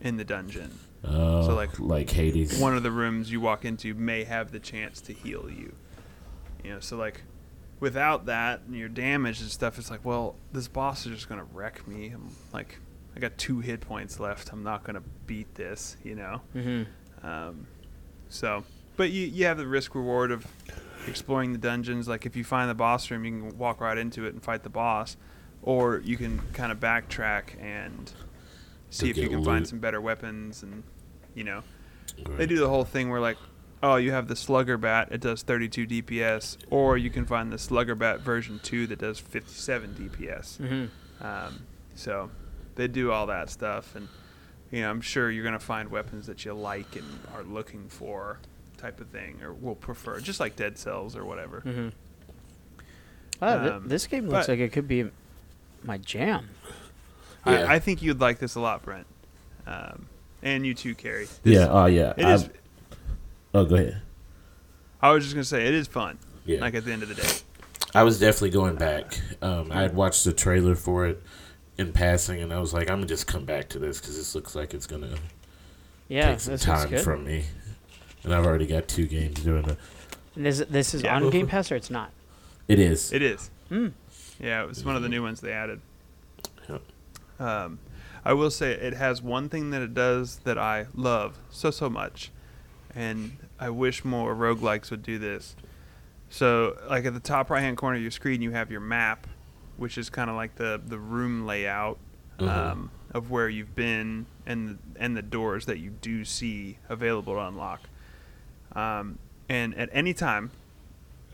in the dungeon.
Uh,
So, like,
like Hades.
One of the rooms you walk into may have the chance to heal you. You know, so like without that and your damage and stuff, it's like, well, this boss is just gonna wreck me. I'm like, I got two hit points left. I'm not gonna beat this. You know.
Mm-hmm.
Um, so, but you you have the risk reward of exploring the dungeons. Like if you find the boss room, you can walk right into it and fight the boss, or you can kind of backtrack and see if you
get
can find some better weapons and you know
Right.
they do the whole thing where like oh you have the slugger bat it does 32 dps or you can find the slugger bat version 2 that does 57 dps
Mm-hmm.
um, so they do all that stuff and you know i'm sure you're going to find weapons that you like and are looking for type of thing or will prefer just like dead cells or whatever
Mm-hmm. Wow, thi-
Um,
this game looks like it could be my jam.
Yeah.
I, I think you'd like this a lot brent um, and you too carrie
yeah. Oh yeah.
it is
I've- oh, go ahead.
i was just going to say it is fun
Yeah.
like at the end of the day
I was definitely going back. Um, I had watched the trailer for it in passing, and I was like, I'm gonna just come back to this because this looks like it's gonna
Yeah,
take some time from me. And I've already got two games doing it.
And this this is
Yeah.
on Game Pass or it's not?
It is.
It is.
Hmm.
Yeah, it was one of the new ones they added.
Yep.
Um, I will say it has one thing that it does that I love so so much, and I wish more roguelikes would do this. So, like at the top right hand corner of your screen, you have your map, which is kind of like the the room layout
Mhm.
um, of where you've been and and the doors that you do see available to unlock. Um, and at any time,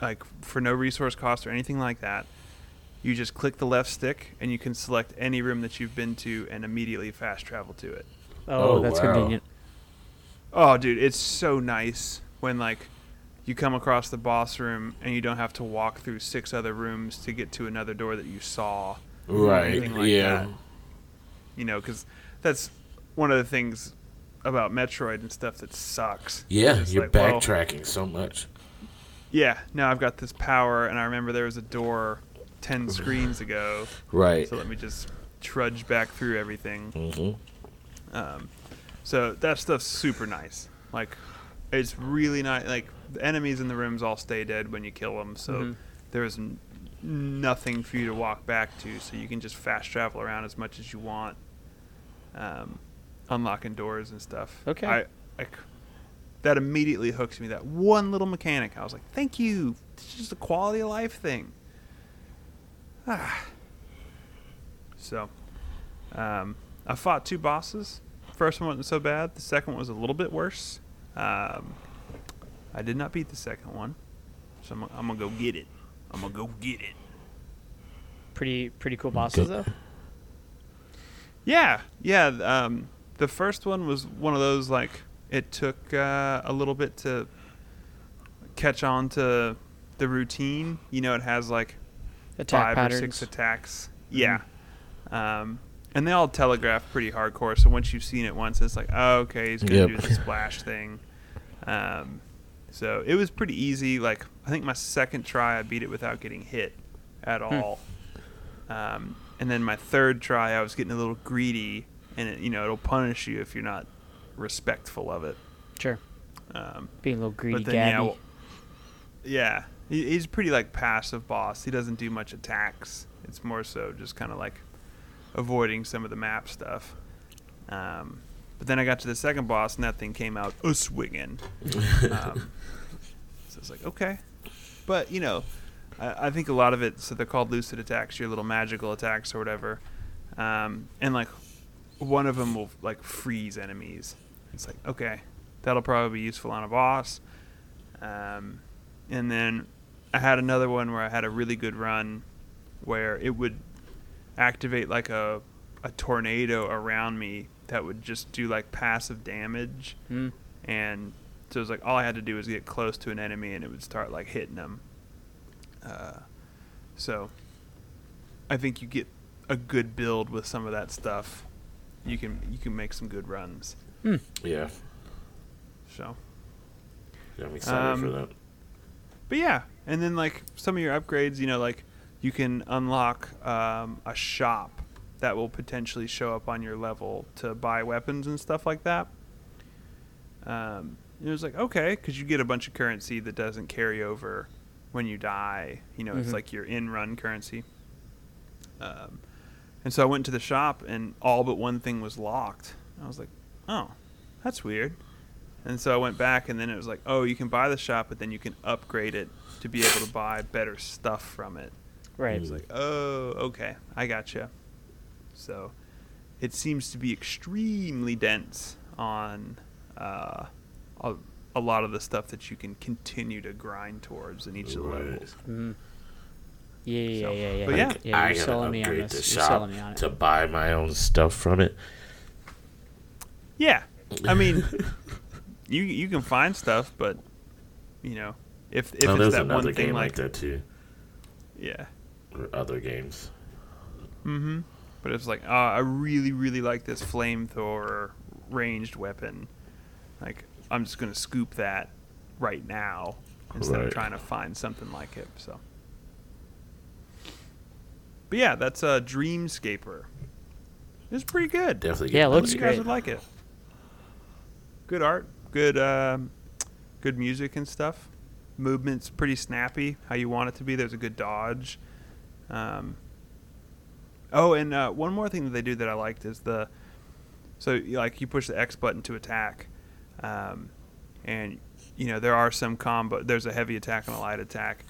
like for no resource cost or anything like that, you just click the left stick and you can select any room that you've been to and immediately fast travel to it.
Oh,
Oh,
that's
wow.
convenient.
Oh, dude, it's so nice when like you come across the boss room and you don't have to walk through six other rooms to get to another door that you saw.
Right.
like
yeah.
that. You know, because that's one of the things about Metroid and stuff that sucks.
Yeah. You're
like, well,
backtracking so much.
yeah, now I've got this power, and I remember there was a door ten screens ago,
Right.
so let me just trudge back through everything.
hmm
Um, so that stuff's super nice. Like, it's really nice. Like the enemies in the rooms all stay dead when you kill them, so
Mhm.
there's n- nothing for you to walk back to. So you can just fast travel around as much as you want, um, unlocking doors and stuff.
Okay.
I, I that immediately hooks me. That one little mechanic. I was like, thank you. It's just a quality of life thing. Ah. So, um, I fought two bosses. First one wasn't so bad. The second one was a little bit worse. Um, I did not beat the second one, so I'm, I'm gonna go get it. I'm gonna go get it.
Pretty pretty cool bosses though.
Yeah, yeah. Um, the first one was one of those like it took uh, a little bit to catch on to the routine. You know, it has like
Attack
five
patterns.
or six attacks. Yeah. Um, and they all telegraph pretty hardcore. So once you've seen it once, it's like, oh, okay, he's gonna
Yep.
do the splash thing. Um, so it was pretty easy. Like I think my second try, I beat it without getting hit at all. Um, and then my third try, I was getting a little greedy, and it, you know it'll punish you if you're not respectful of it.
Sure.
Um,
Being a little greedy
but then, yeah, well, yeah, he's a pretty like passive boss. He doesn't do much attacks. It's more so just kind of like avoiding some of the map stuff. Um, but then I got to the second boss, and that thing came out a swinging. um, so it's like okay, but you know, I, I think a lot of it. So they're called lucid attacks, your little magical attacks or whatever. Um, and like one of them will like freeze enemies. It's like okay, that'll probably be useful on a boss. Um, and then I had another one where I had a really good run where it would activate like a a tornado around me that would just do like passive damage
Hmm.
and so it was like all I had to do was get close to an enemy and it would start like hitting them. Uh, so I think you get a good build with some of that stuff, you can you can make some good runs.
Yeah,
So,
yeah I'm excited for
Um,
that.
but yeah, and then like some of your upgrades, you know, like you can unlock um, a shop that will potentially show up on your level to buy weapons and stuff like that. Um, it was like okay, because you get a bunch of currency that doesn't carry over when you die. You know, it's
Mhm.
like your in-run currency. Um, and so I went to the shop, and all but one thing was locked. I was like, oh, that's weird. And so I went back, and then it was like, oh, you can buy the shop, but then you can upgrade it to be able to buy better stuff from it.
Right.
It's like, oh, okay, I gotcha. So it seems to be extremely dense on uh, a, a lot of the stuff that you can continue to grind towards in each of the levels.
Mhm. Yeah, yeah,
So-
yeah, yeah.
but yeah.
yeah
I
you're
gotta
selling me on
upgrade
this.
the
You're
shop
selling me on it.
to buy my own stuff from it.
Yeah, I mean, you you can find stuff, but you know, if if
oh,
it's that one thing
game
like,
like that too,
yeah,
or other games.
mm-hmm. But it's like, uh, I really really like this flamethrower ranged weapon. Like, I'm just gonna scoop that right now instead of trying to find something like it. So, but yeah, that's a uh, Dreamscaper. It's pretty good.
Definitely.
Yeah, it looks
think
played.
you guys
great.
would like it. Good art, good, um, good music and stuff. Movement's pretty snappy, how you want it to be. There's a good dodge. Um, oh, and uh, one more thing that they do that I liked is the so like you push the X button to attack, um, and you know there are some combo. There's a heavy attack and a light attack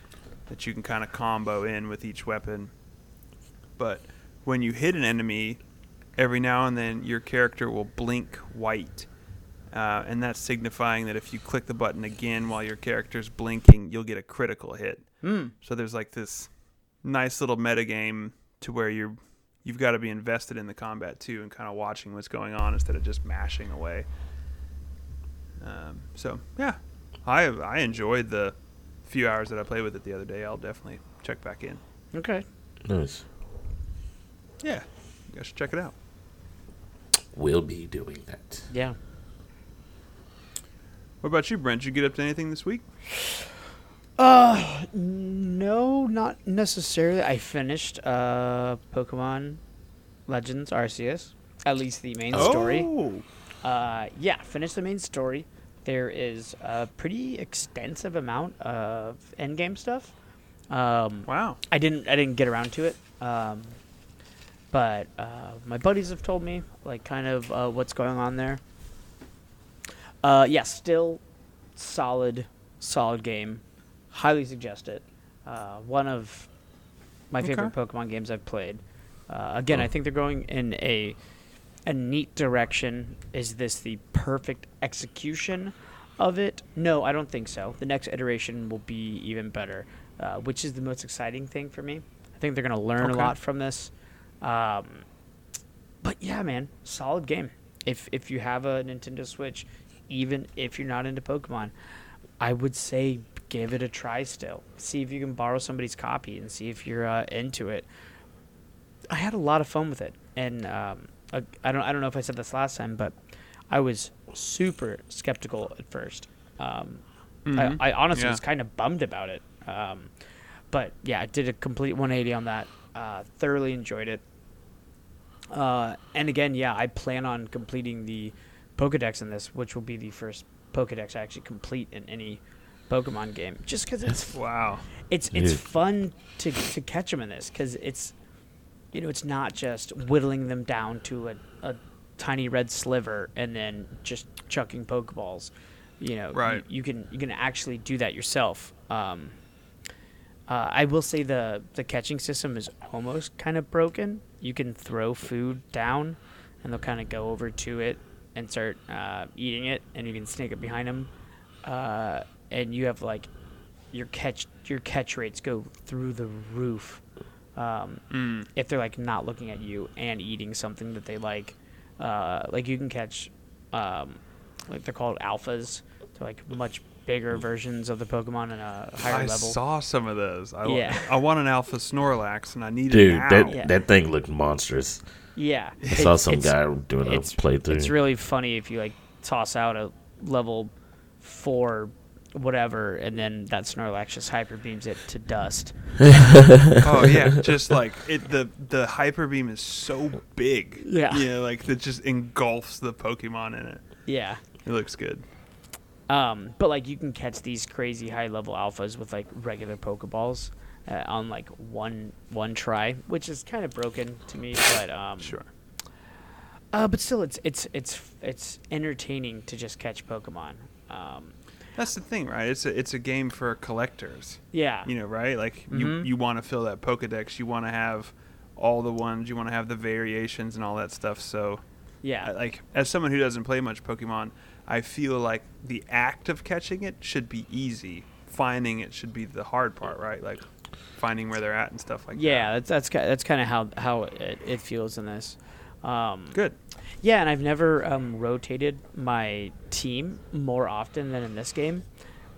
that you can kind of combo in with each weapon. But when you hit an enemy, every now and then your character will blink white. Uh, and that's signifying that if you click the button again while your character's blinking, you'll get a critical hit.
Hmm.
So there's like this nice little meta game to where you're you've got to be invested in the combat too and kind of watching what's going on instead of just mashing away. Um, so yeah, I I enjoyed the few hours that I played with it the other day. I'll definitely check back in.
Okay.
Nice.
Yeah, you guys should check it out.
We'll be doing that.
Yeah.
What about you, Brent? Did you get up to anything this week?
Uh, no, not necessarily. I finished uh Pokemon Legends Arceus, at least the main story.
Oh,
Uh, yeah, finished the main story. There is a pretty extensive amount of endgame stuff. Um,
wow.
I didn't I didn't get around to it. Um, but uh, my buddies have told me like kind of uh, what's going on there. Uh, yeah, still solid, solid game. Highly suggest it. Uh, one of my favorite Pokemon games I've played. Uh, again, I
Oh.
think they're going in a a neat direction. Is this the perfect execution of it? No, I don't think so. The next iteration will be even better, uh, which is the most exciting thing for me. I think they're going to learn
Okay.
a lot from this. Um, but yeah, man, solid game. If if you have a Nintendo Switch, even if you're not into Pokemon, I would say give it a try still. See if you can borrow somebody's copy and see if you're uh, into it. I had a lot of fun with it, and um, I, I don't I don't know if I said this last time, but I was super skeptical at first. Um,
Mhm.
I, I honestly
Yeah.
was kind of bummed about it. Um, but yeah, I did a complete 180 on that. Uh, thoroughly enjoyed it. Uh, and again, yeah, I plan on completing the Pokedex in this, which will be the first Pokedex I actually complete in any Pokemon game. Just because it's
Wow.
it's it's
Yeah.
fun to to catch them in this because it's you know it's not just whittling them down to a, a tiny red sliver and then just chucking pokeballs you know you-
Right.
you, can you can actually do that yourself um, uh, I will say the the catching system is almost kind of broken. You can throw food down, and they'll kind of go over to it and start uh, eating it, and you can sneak up behind them. Uh, and you have like your catch your catch rates go through the roof um,
Mm.
if they're like not looking at you and eating something that they like. Uh, like you can catch um, like they're called alphas. They're like much bigger versions of the Pokemon in a higher
I
level.
I saw some of those. I,
Yeah.
I want an Alpha Snorlax, and I need
Dude,
it now.
that
Yeah.
that thing looked monstrous.
yeah,
I saw
It's-
some
it's-
guy doing a playthrough.
It's really funny if you like toss out a level four whatever, and then that Snorlax just hyper beams it to dust.
oh yeah, just like it. The the hyper beam is so big.
Yeah.
yeah, like it just engulfs the Pokemon in it.
Yeah.
It looks good.
Um, but like you can catch these crazy high level alphas with like regular Pokeballs uh, on like one one try, which is kind of broken to me. But um,
Sure.
Uh, but still, it's it's it's it's entertaining to just catch Pokemon. Um,
That's the thing, right? It's a it's a game for collectors.
yeah.
You know, right? Like you
Mhm.
you want to fill that Pokedex. You want to have all the ones. You want to have the variations and all that stuff. So,
yeah.
Like as someone who doesn't play much Pokemon, I feel like the act of catching it should be easy. Finding it should be the hard part, right? Like finding where they're at and stuff like
yeah,
that.
Yeah, that's that's that's kind of how how it, it feels in this. Um,
Good.
Yeah, and I've never um, rotated my team more often than in this game,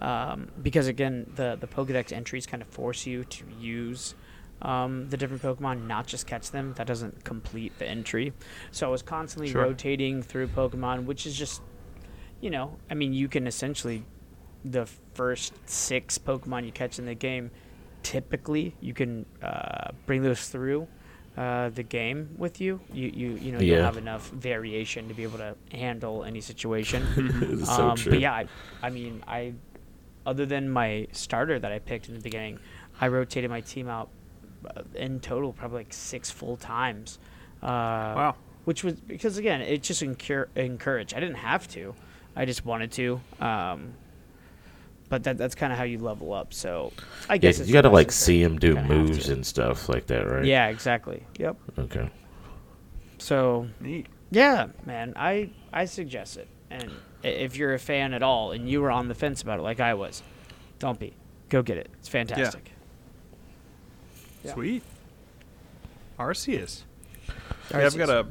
um, because again, the the Pokedex entries kind of force you to use um, the different Pokemon, not just catch them. That doesn't complete the entry. So I was constantly
Sure.
rotating through Pokemon, which is just, you know, I mean, you can essentially the first six Pokemon you catch in the game, typically you can uh, bring those through uh, the game with you. You you you know you'll
Yeah.
have enough variation to be able to handle any situation.
So
um,
true.
but yeah, I, I mean I, other than my starter that I picked in the beginning, I rotated my team out uh, in total probably like six full times. Uh,
Wow.
Which was because again it just encur- encouraged. I didn't have to, I just wanted to. Um, but that that's kind of how you level up. So I
Yeah,
guess
'cause
it's
you gotta like see him do moves and stuff like that, right?
Yeah, exactly. Yep.
Okay.
So
Neat.
yeah, man, I I suggest it. And if you're a fan at all and you were on the fence about it like I was, don't be. Go get it. It's fantastic. Yeah.
Sweet. Arceus. Yeah, I've got a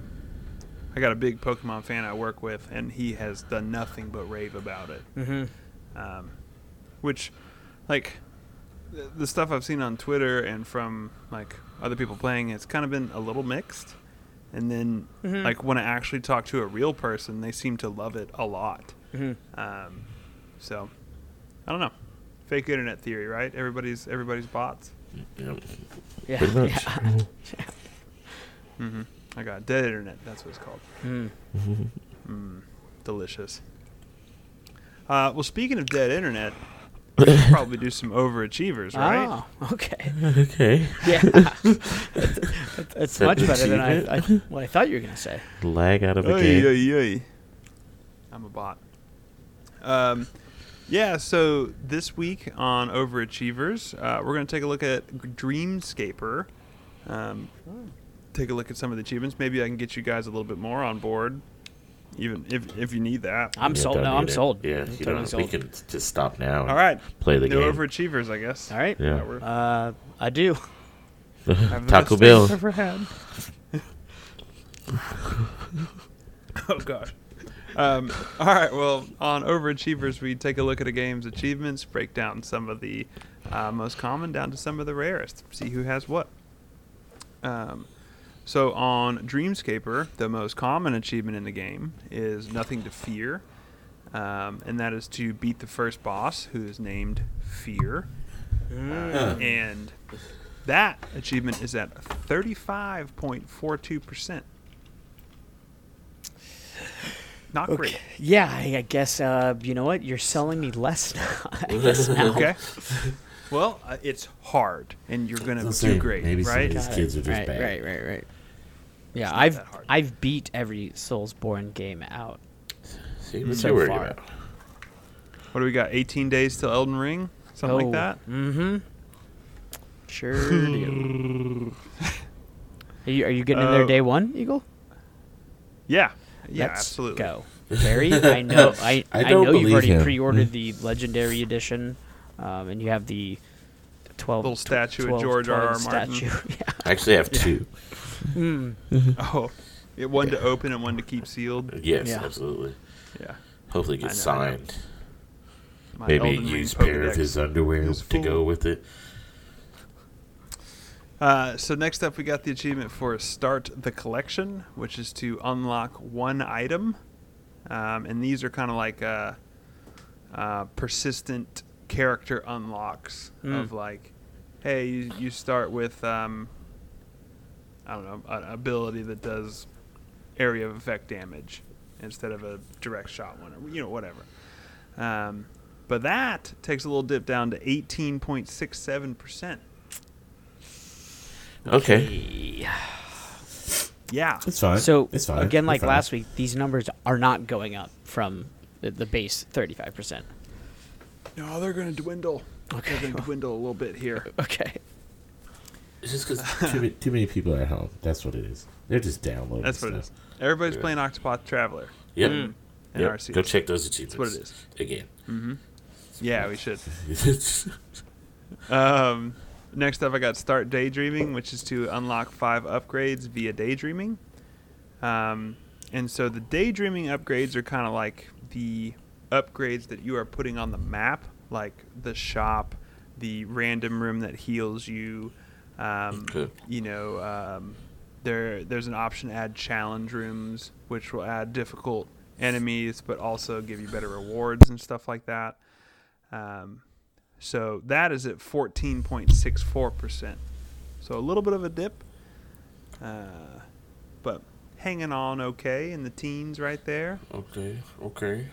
I got a big Pokemon fan I work with, and he has done nothing but rave about it.
Mm-hmm.
Um, which, like, the, the stuff I've seen on Twitter and from like other people playing, it's kind of been a little mixed. And then,
Mhm.
like, when I actually talk to a real person, they seem to love it a lot.
Mm-hmm.
Um, so, I don't know. Fake internet theory, right? Everybody's everybody's bots.
Yep.
Yeah.
Pretty much.
yeah.
hmm I got dead internet. That's what it's called.
Mm.
Mm, delicious. Uh, well, speaking of dead internet, we should probably do some overachievers, right?
Oh, okay.
okay.
Yeah. it's it's
that
much better than I. I what I thought you were gonna say.
Lag out of a
Oy,
game.
oy, oy. I'm a bot. Um, yeah, so this week on Overachievers, uh, we're going to take a look at Dreamscaper. Um, take a look at some of the achievements. Maybe I can get you guys a little bit more on board, even if if you need that.
I'm
Yeah,
sold. No, I'm
it.
sold.
Yeah,
I'm
you
totally
don't, we
sold.
can just stop now. and
All right,
Play the
no
game.
Overachievers, I guess.
All right.
Yeah.
Uh, I do.
Taco
best day I've
Bell.
ever had. oh gosh. Um, all right. Well, on Overachievers, we take a look at a game's achievements, break down some of the uh, most common down to some of the rarest, see who has what. Um, so on Dreamscaper, the most common achievement in the game is Nothing to Fear, um, and that is to beat the first boss, who is named Fear.
Mm.
And that achievement is at 35.42%. Not great.
Yeah, I, I guess. Uh, you know what? You're selling me less now. I guess now.
Okay. Well, uh, it's hard, and you're going to
Let's
do great,
maybe some of
right?
these kids are just
right,
bad.
Right, right, right. Yeah,
not
I've
that hard.
I've beat every Soulsborne game out.
See what
So
you're worried
far.
about.
What do we got? 18 days till Elden Ring? Something like that?
Mm-hmm. Sure do. Are you, are you getting in there
Uh,
day one, Eagle?
Yeah. Yeah,
Let's
absolutely.
Go, Barry. I know. I,
I
I,
don't
know you've already
him.
pre-ordered the legendary edition, um, and you have the twelve
Little statue of
12
George R. R.
12
Martin.
statue. yeah.
I actually have two.
Mm.
Oh, yeah, one to open and one to keep sealed.
Yes,
Yeah.
absolutely.
Yeah.
Hopefully, it gets
know,
signed. Maybe a used pair of his underwear
is
to go with it.
Uh, so next up, we got the achievement for start the collection, which is to unlock one item, um, and these are kind of like uh, uh, persistent character unlocks
Mm.
of like, hey, you, you start with um, I don't know an ability that does area of effect damage instead of a direct shot one, or you know whatever. Um, but that takes a little dip down to eighteen point six seven percent.
Okay.
Yeah.
It's fine.
So
it's fine.
again, like
fine.
last week, these numbers are not going up from the, the base thirty-five percent.
No, they're going to dwindle.
Okay.
They're going to dwindle a little bit here.
Okay.
It's just because too, many- too many people are at home. That's what it is. They're just downloading.
That's what it is.
stuff.
Everybody's
Yeah.
playing Octopath Traveler
Yep.
Mm.
Yep.
RC.
Go check those achievements.
That's what it is.
Again.
Mm-hmm. Yeah, we should. Um, next up, I got Start Daydreaming, which is to unlock five upgrades via daydreaming. Um, and so the daydreaming upgrades are kind of like the upgrades that you are putting on the map, like the shop, the random room that heals you. Um,
Okay.
You know, um, there there's an option to add challenge rooms, which will add difficult enemies, but also give you better rewards and stuff like that. Um, so that is at 14.64%. So a little bit of a dip, uh, but hanging on okay in the teens right there.
okay. Okay.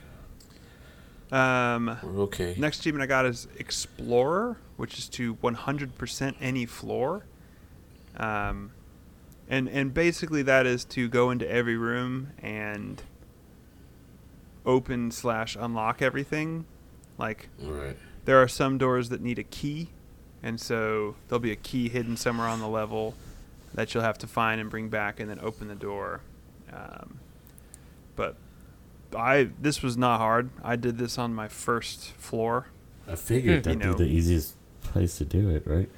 Um,
okay.
next achievement I got is Explorer, which is to 100% any floor. Um, and and basically that is to go into every room and open slash unlock everything. Like
right.
there are some doors that need a key, and so there'll be a key hidden somewhere on the level that you'll have to find and bring back, and then open the door. Um, but I this was not hard. I did this on my first floor.
I figured
Hmm.
That'd
know.
be the easiest place to do it, right?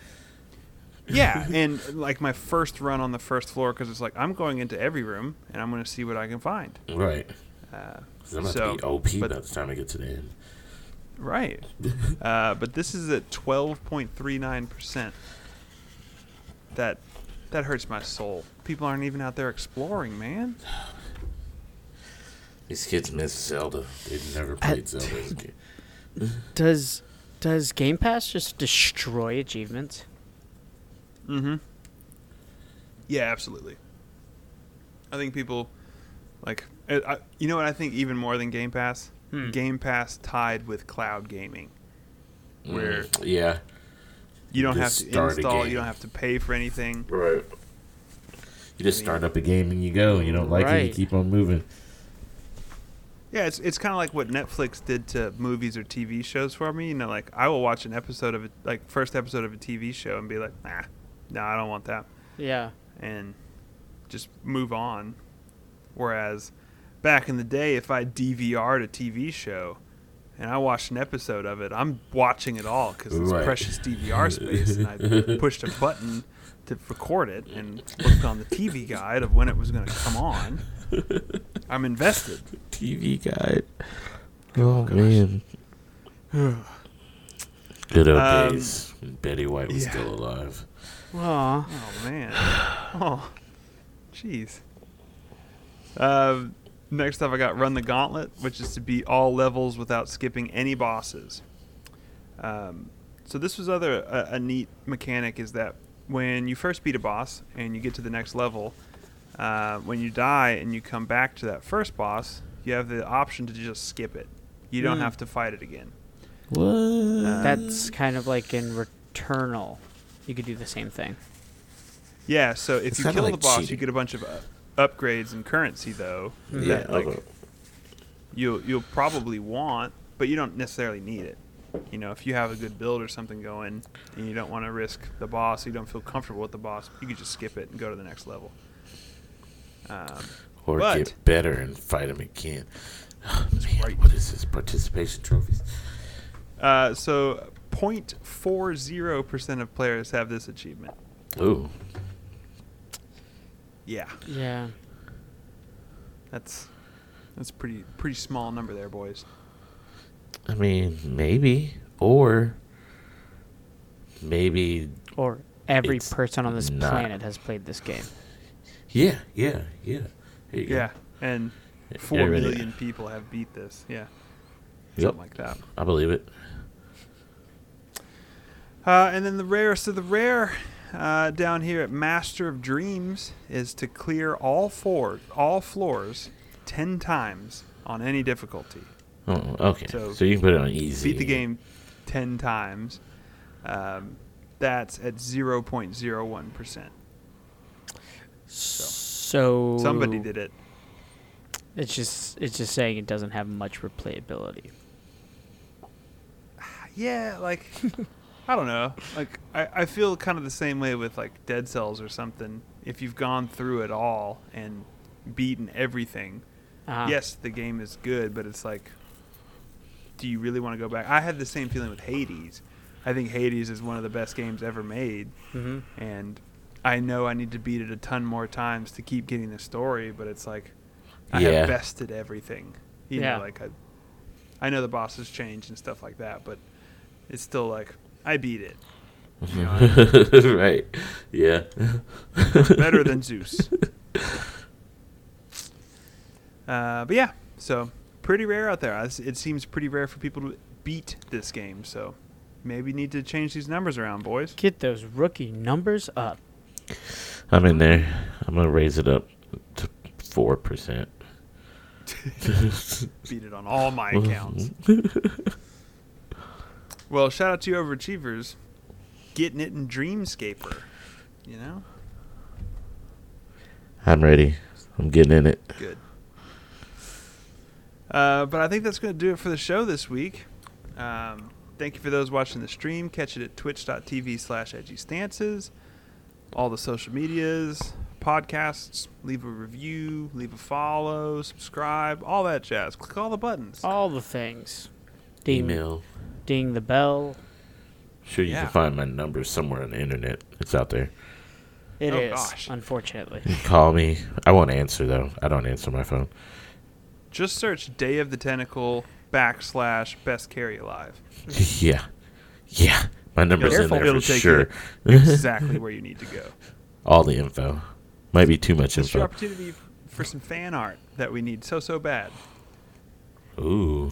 Yeah, and like my first run on the first floor because it's like I'm going into every room and I'm going to see what I can find.
Right.
Uh,
'Cause I'm about
So,
to be OP
but-
by the time I get to the end.
right, uh, but this is at 12.39 percent. That that hurts my soul. People aren't even out there exploring, man.
These kids miss Zelda. They've never played Zelda as a kid.
Does does Game Pass just destroy achievements?
Mm-hmm. Yeah, absolutely. I think people like I, I, you know what I think even more than Game Pass.
Hmm.
Game Pass tied with cloud gaming, where
Mm, yeah.
you don't have to install, you don't have to pay for anything.
Right. You just start up a game and you go. You don't like it, you keep on moving.
Yeah, it's it's kind of like what Netflix did to movies or TV shows for me. You know, like I will watch an episode of it, like first episode of a TV show, and be like, nah, no, I don't want that,
Yeah.
and just move on. Whereas back in the day, if I DVR'd a TV show and I watched an episode of it, I'm watching it all because it's
Right.
precious DVR space, and I pushed a button to record it and looked on the TV guide of when it was going to come on. I'm invested.
TV guide. Oh, man. Good old
Um,
days when Betty White was
yeah.
still alive.
Aw.
Oh man. Oh, jeez. Uh, next up, I got Run the Gauntlet, which is to beat all levels without skipping any bosses. Um, so this was other a, a neat mechanic is that when you first beat a boss and you get to the next level, uh, when you die and you come back to that first boss, you have the option to just skip it. You don't
Hmm.
have to fight it again.
What?
That's kind of like in Returnal. You could do the same thing.
Yeah, so if
It's
you
kinda
kill the
like
boss, you get a bunch of uh, upgrades and currency though.
yeah,
that, like you'll you'll probably want, but you don't necessarily need it. You know, if you have a good build or something going, and you don't want to risk the boss, you don't feel comfortable with the boss, you could just skip it and go to the next level. Um,
or
but-
get better and fight him again. Oh, man,
right.
what is this? Participation trophies?
uh, so 0.40 percent of players have this achievement.
Ooh.
Yeah,
Yeah.
that's That's pretty pretty small number there, boys.
I mean, maybe or maybe
Or every person on this
not.
planet has played this game.
Yeah, yeah, yeah. There you go.
Yeah, and four
Everybody-
million people have beat this. Yeah,
Yep,
something like that.
I believe it.
Uh, and then the rarest of the rare uh, down here at Master of Dreams is to clear all four all floors ten times on any difficulty.
Oh, okay. So,
So,
you can put it on easy.
Beat the game ten times. Um, that's at zero point zero one percent.
So
Somebody did it.
It's just it's just saying it doesn't have much replayability.
Yeah, like I don't know. Like I, I feel kind of the same way with like Dead Cells or something. If you've gone through it all and beaten everything,
Uh-huh.
yes, the game is good, but it's like, do you really want to go back? I had the same feeling with Hades. I think Hades is one of the best games ever made,
hmm
and I know I need to beat it a ton more times to keep getting the story. But it's like, I
Yeah.
have bested everything. You
Yeah.
know, like I, I know the bosses change and stuff like that, but it's still like I beat it. You know,
right. Yeah.
better than Zeus. Uh, but yeah, so pretty rare out there. It seems pretty rare for people to beat this game. So maybe need to change these numbers around, boys.
Get those rookie numbers up.
I'm in there. I'm gonna raise it up to four percent.
Beat it on all my accounts. well, shout out to you overachievers, getting it in Dreamscaper. You know,
I'm ready. I'm getting in it.
good. Uh, but I think that's going to do it for the show this week. Um, thank you for those watching the stream. Catch it at twitch.tv slash edgy stances. All the social medias, podcasts, leave a review, leave a follow, subscribe, all that jazz. Click all the buttons.
All the things. Ding,
Email.
ding the bell.
Sure, you
Yeah.
can find my number somewhere on the internet. It's out there.
It oh, is,
Oh, gosh.
unfortunately.
Call me. I won't answer though. I don't answer my phone.
Just search Day of the Tentacle backslash Best Carry Alive.
yeah. Yeah. My number's in there for sure.
exactly where you need to go.
All the info. Might be too much
It's your
info.
opportunity for some fan art that we need so so bad.
Ooh.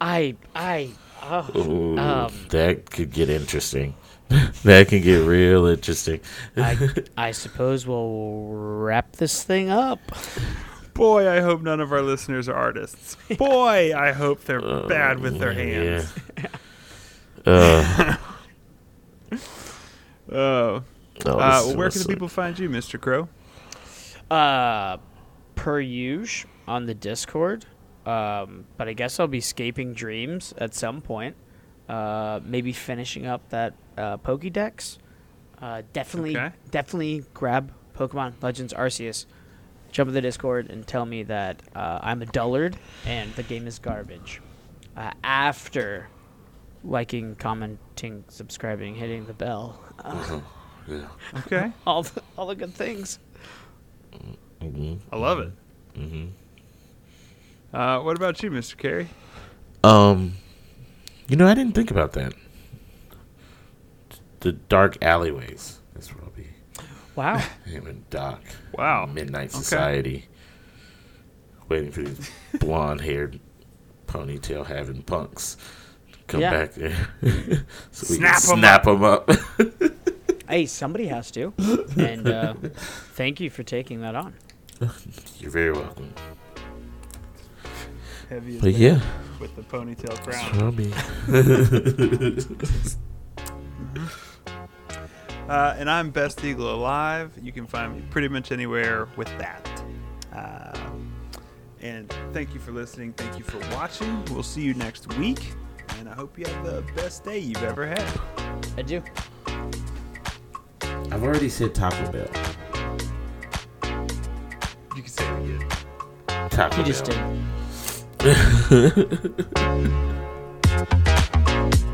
I, I, oh,
Ooh.
um,
that could get interesting. that can get real interesting.
I, I suppose we'll wrap this thing up.
Boy, I hope none of our listeners are artists. Boy, I hope they're bad with their hands.
Yeah. Uh,
Oh,
oh,
uh,
this
well,
is
where can the people find you, Mr. Crow?
Uh, per usual on the Discord. Um, but I guess I'll be scaping dreams at some point. Uh, maybe finishing up that uh, Pokédex. Uh, definitely,
Okay.
definitely grab Pokemon Legends Arceus. Jump in the Discord and tell me that uh, I'm a dullard and the game is garbage. Uh, after liking, commenting, subscribing, hitting the bell, uh,
Yeah.
Okay,
all the, all the good things.
hmm
I love it.
hmm
Uh, what about you, Mr. Carey?
Um, you know, I didn't think about that. The dark alleyways. That's where I'll be.
Wow.
Him and Doc.
Wow.
Midnight
Okay.
Society. Waiting for these blonde haired, ponytail having punks to come
Yeah.
back there. so we
Snap
can
'em
snap them up.
Hey, somebody has to. And uh, thank you for taking that on.
You're very welcome.
Heavy
But yeah,
with the ponytail
that's
crown.
where I'll be.
Uh, and I'm Best Eagle Alive. You can find me pretty much anywhere with that. Uh, and thank you for listening. Thank you for watching. We'll see you next week. And I hope you have the best day you've ever had.
I do.
I've already said Taco Bell.
You can say it again.
Taco
You just
Bell.
did.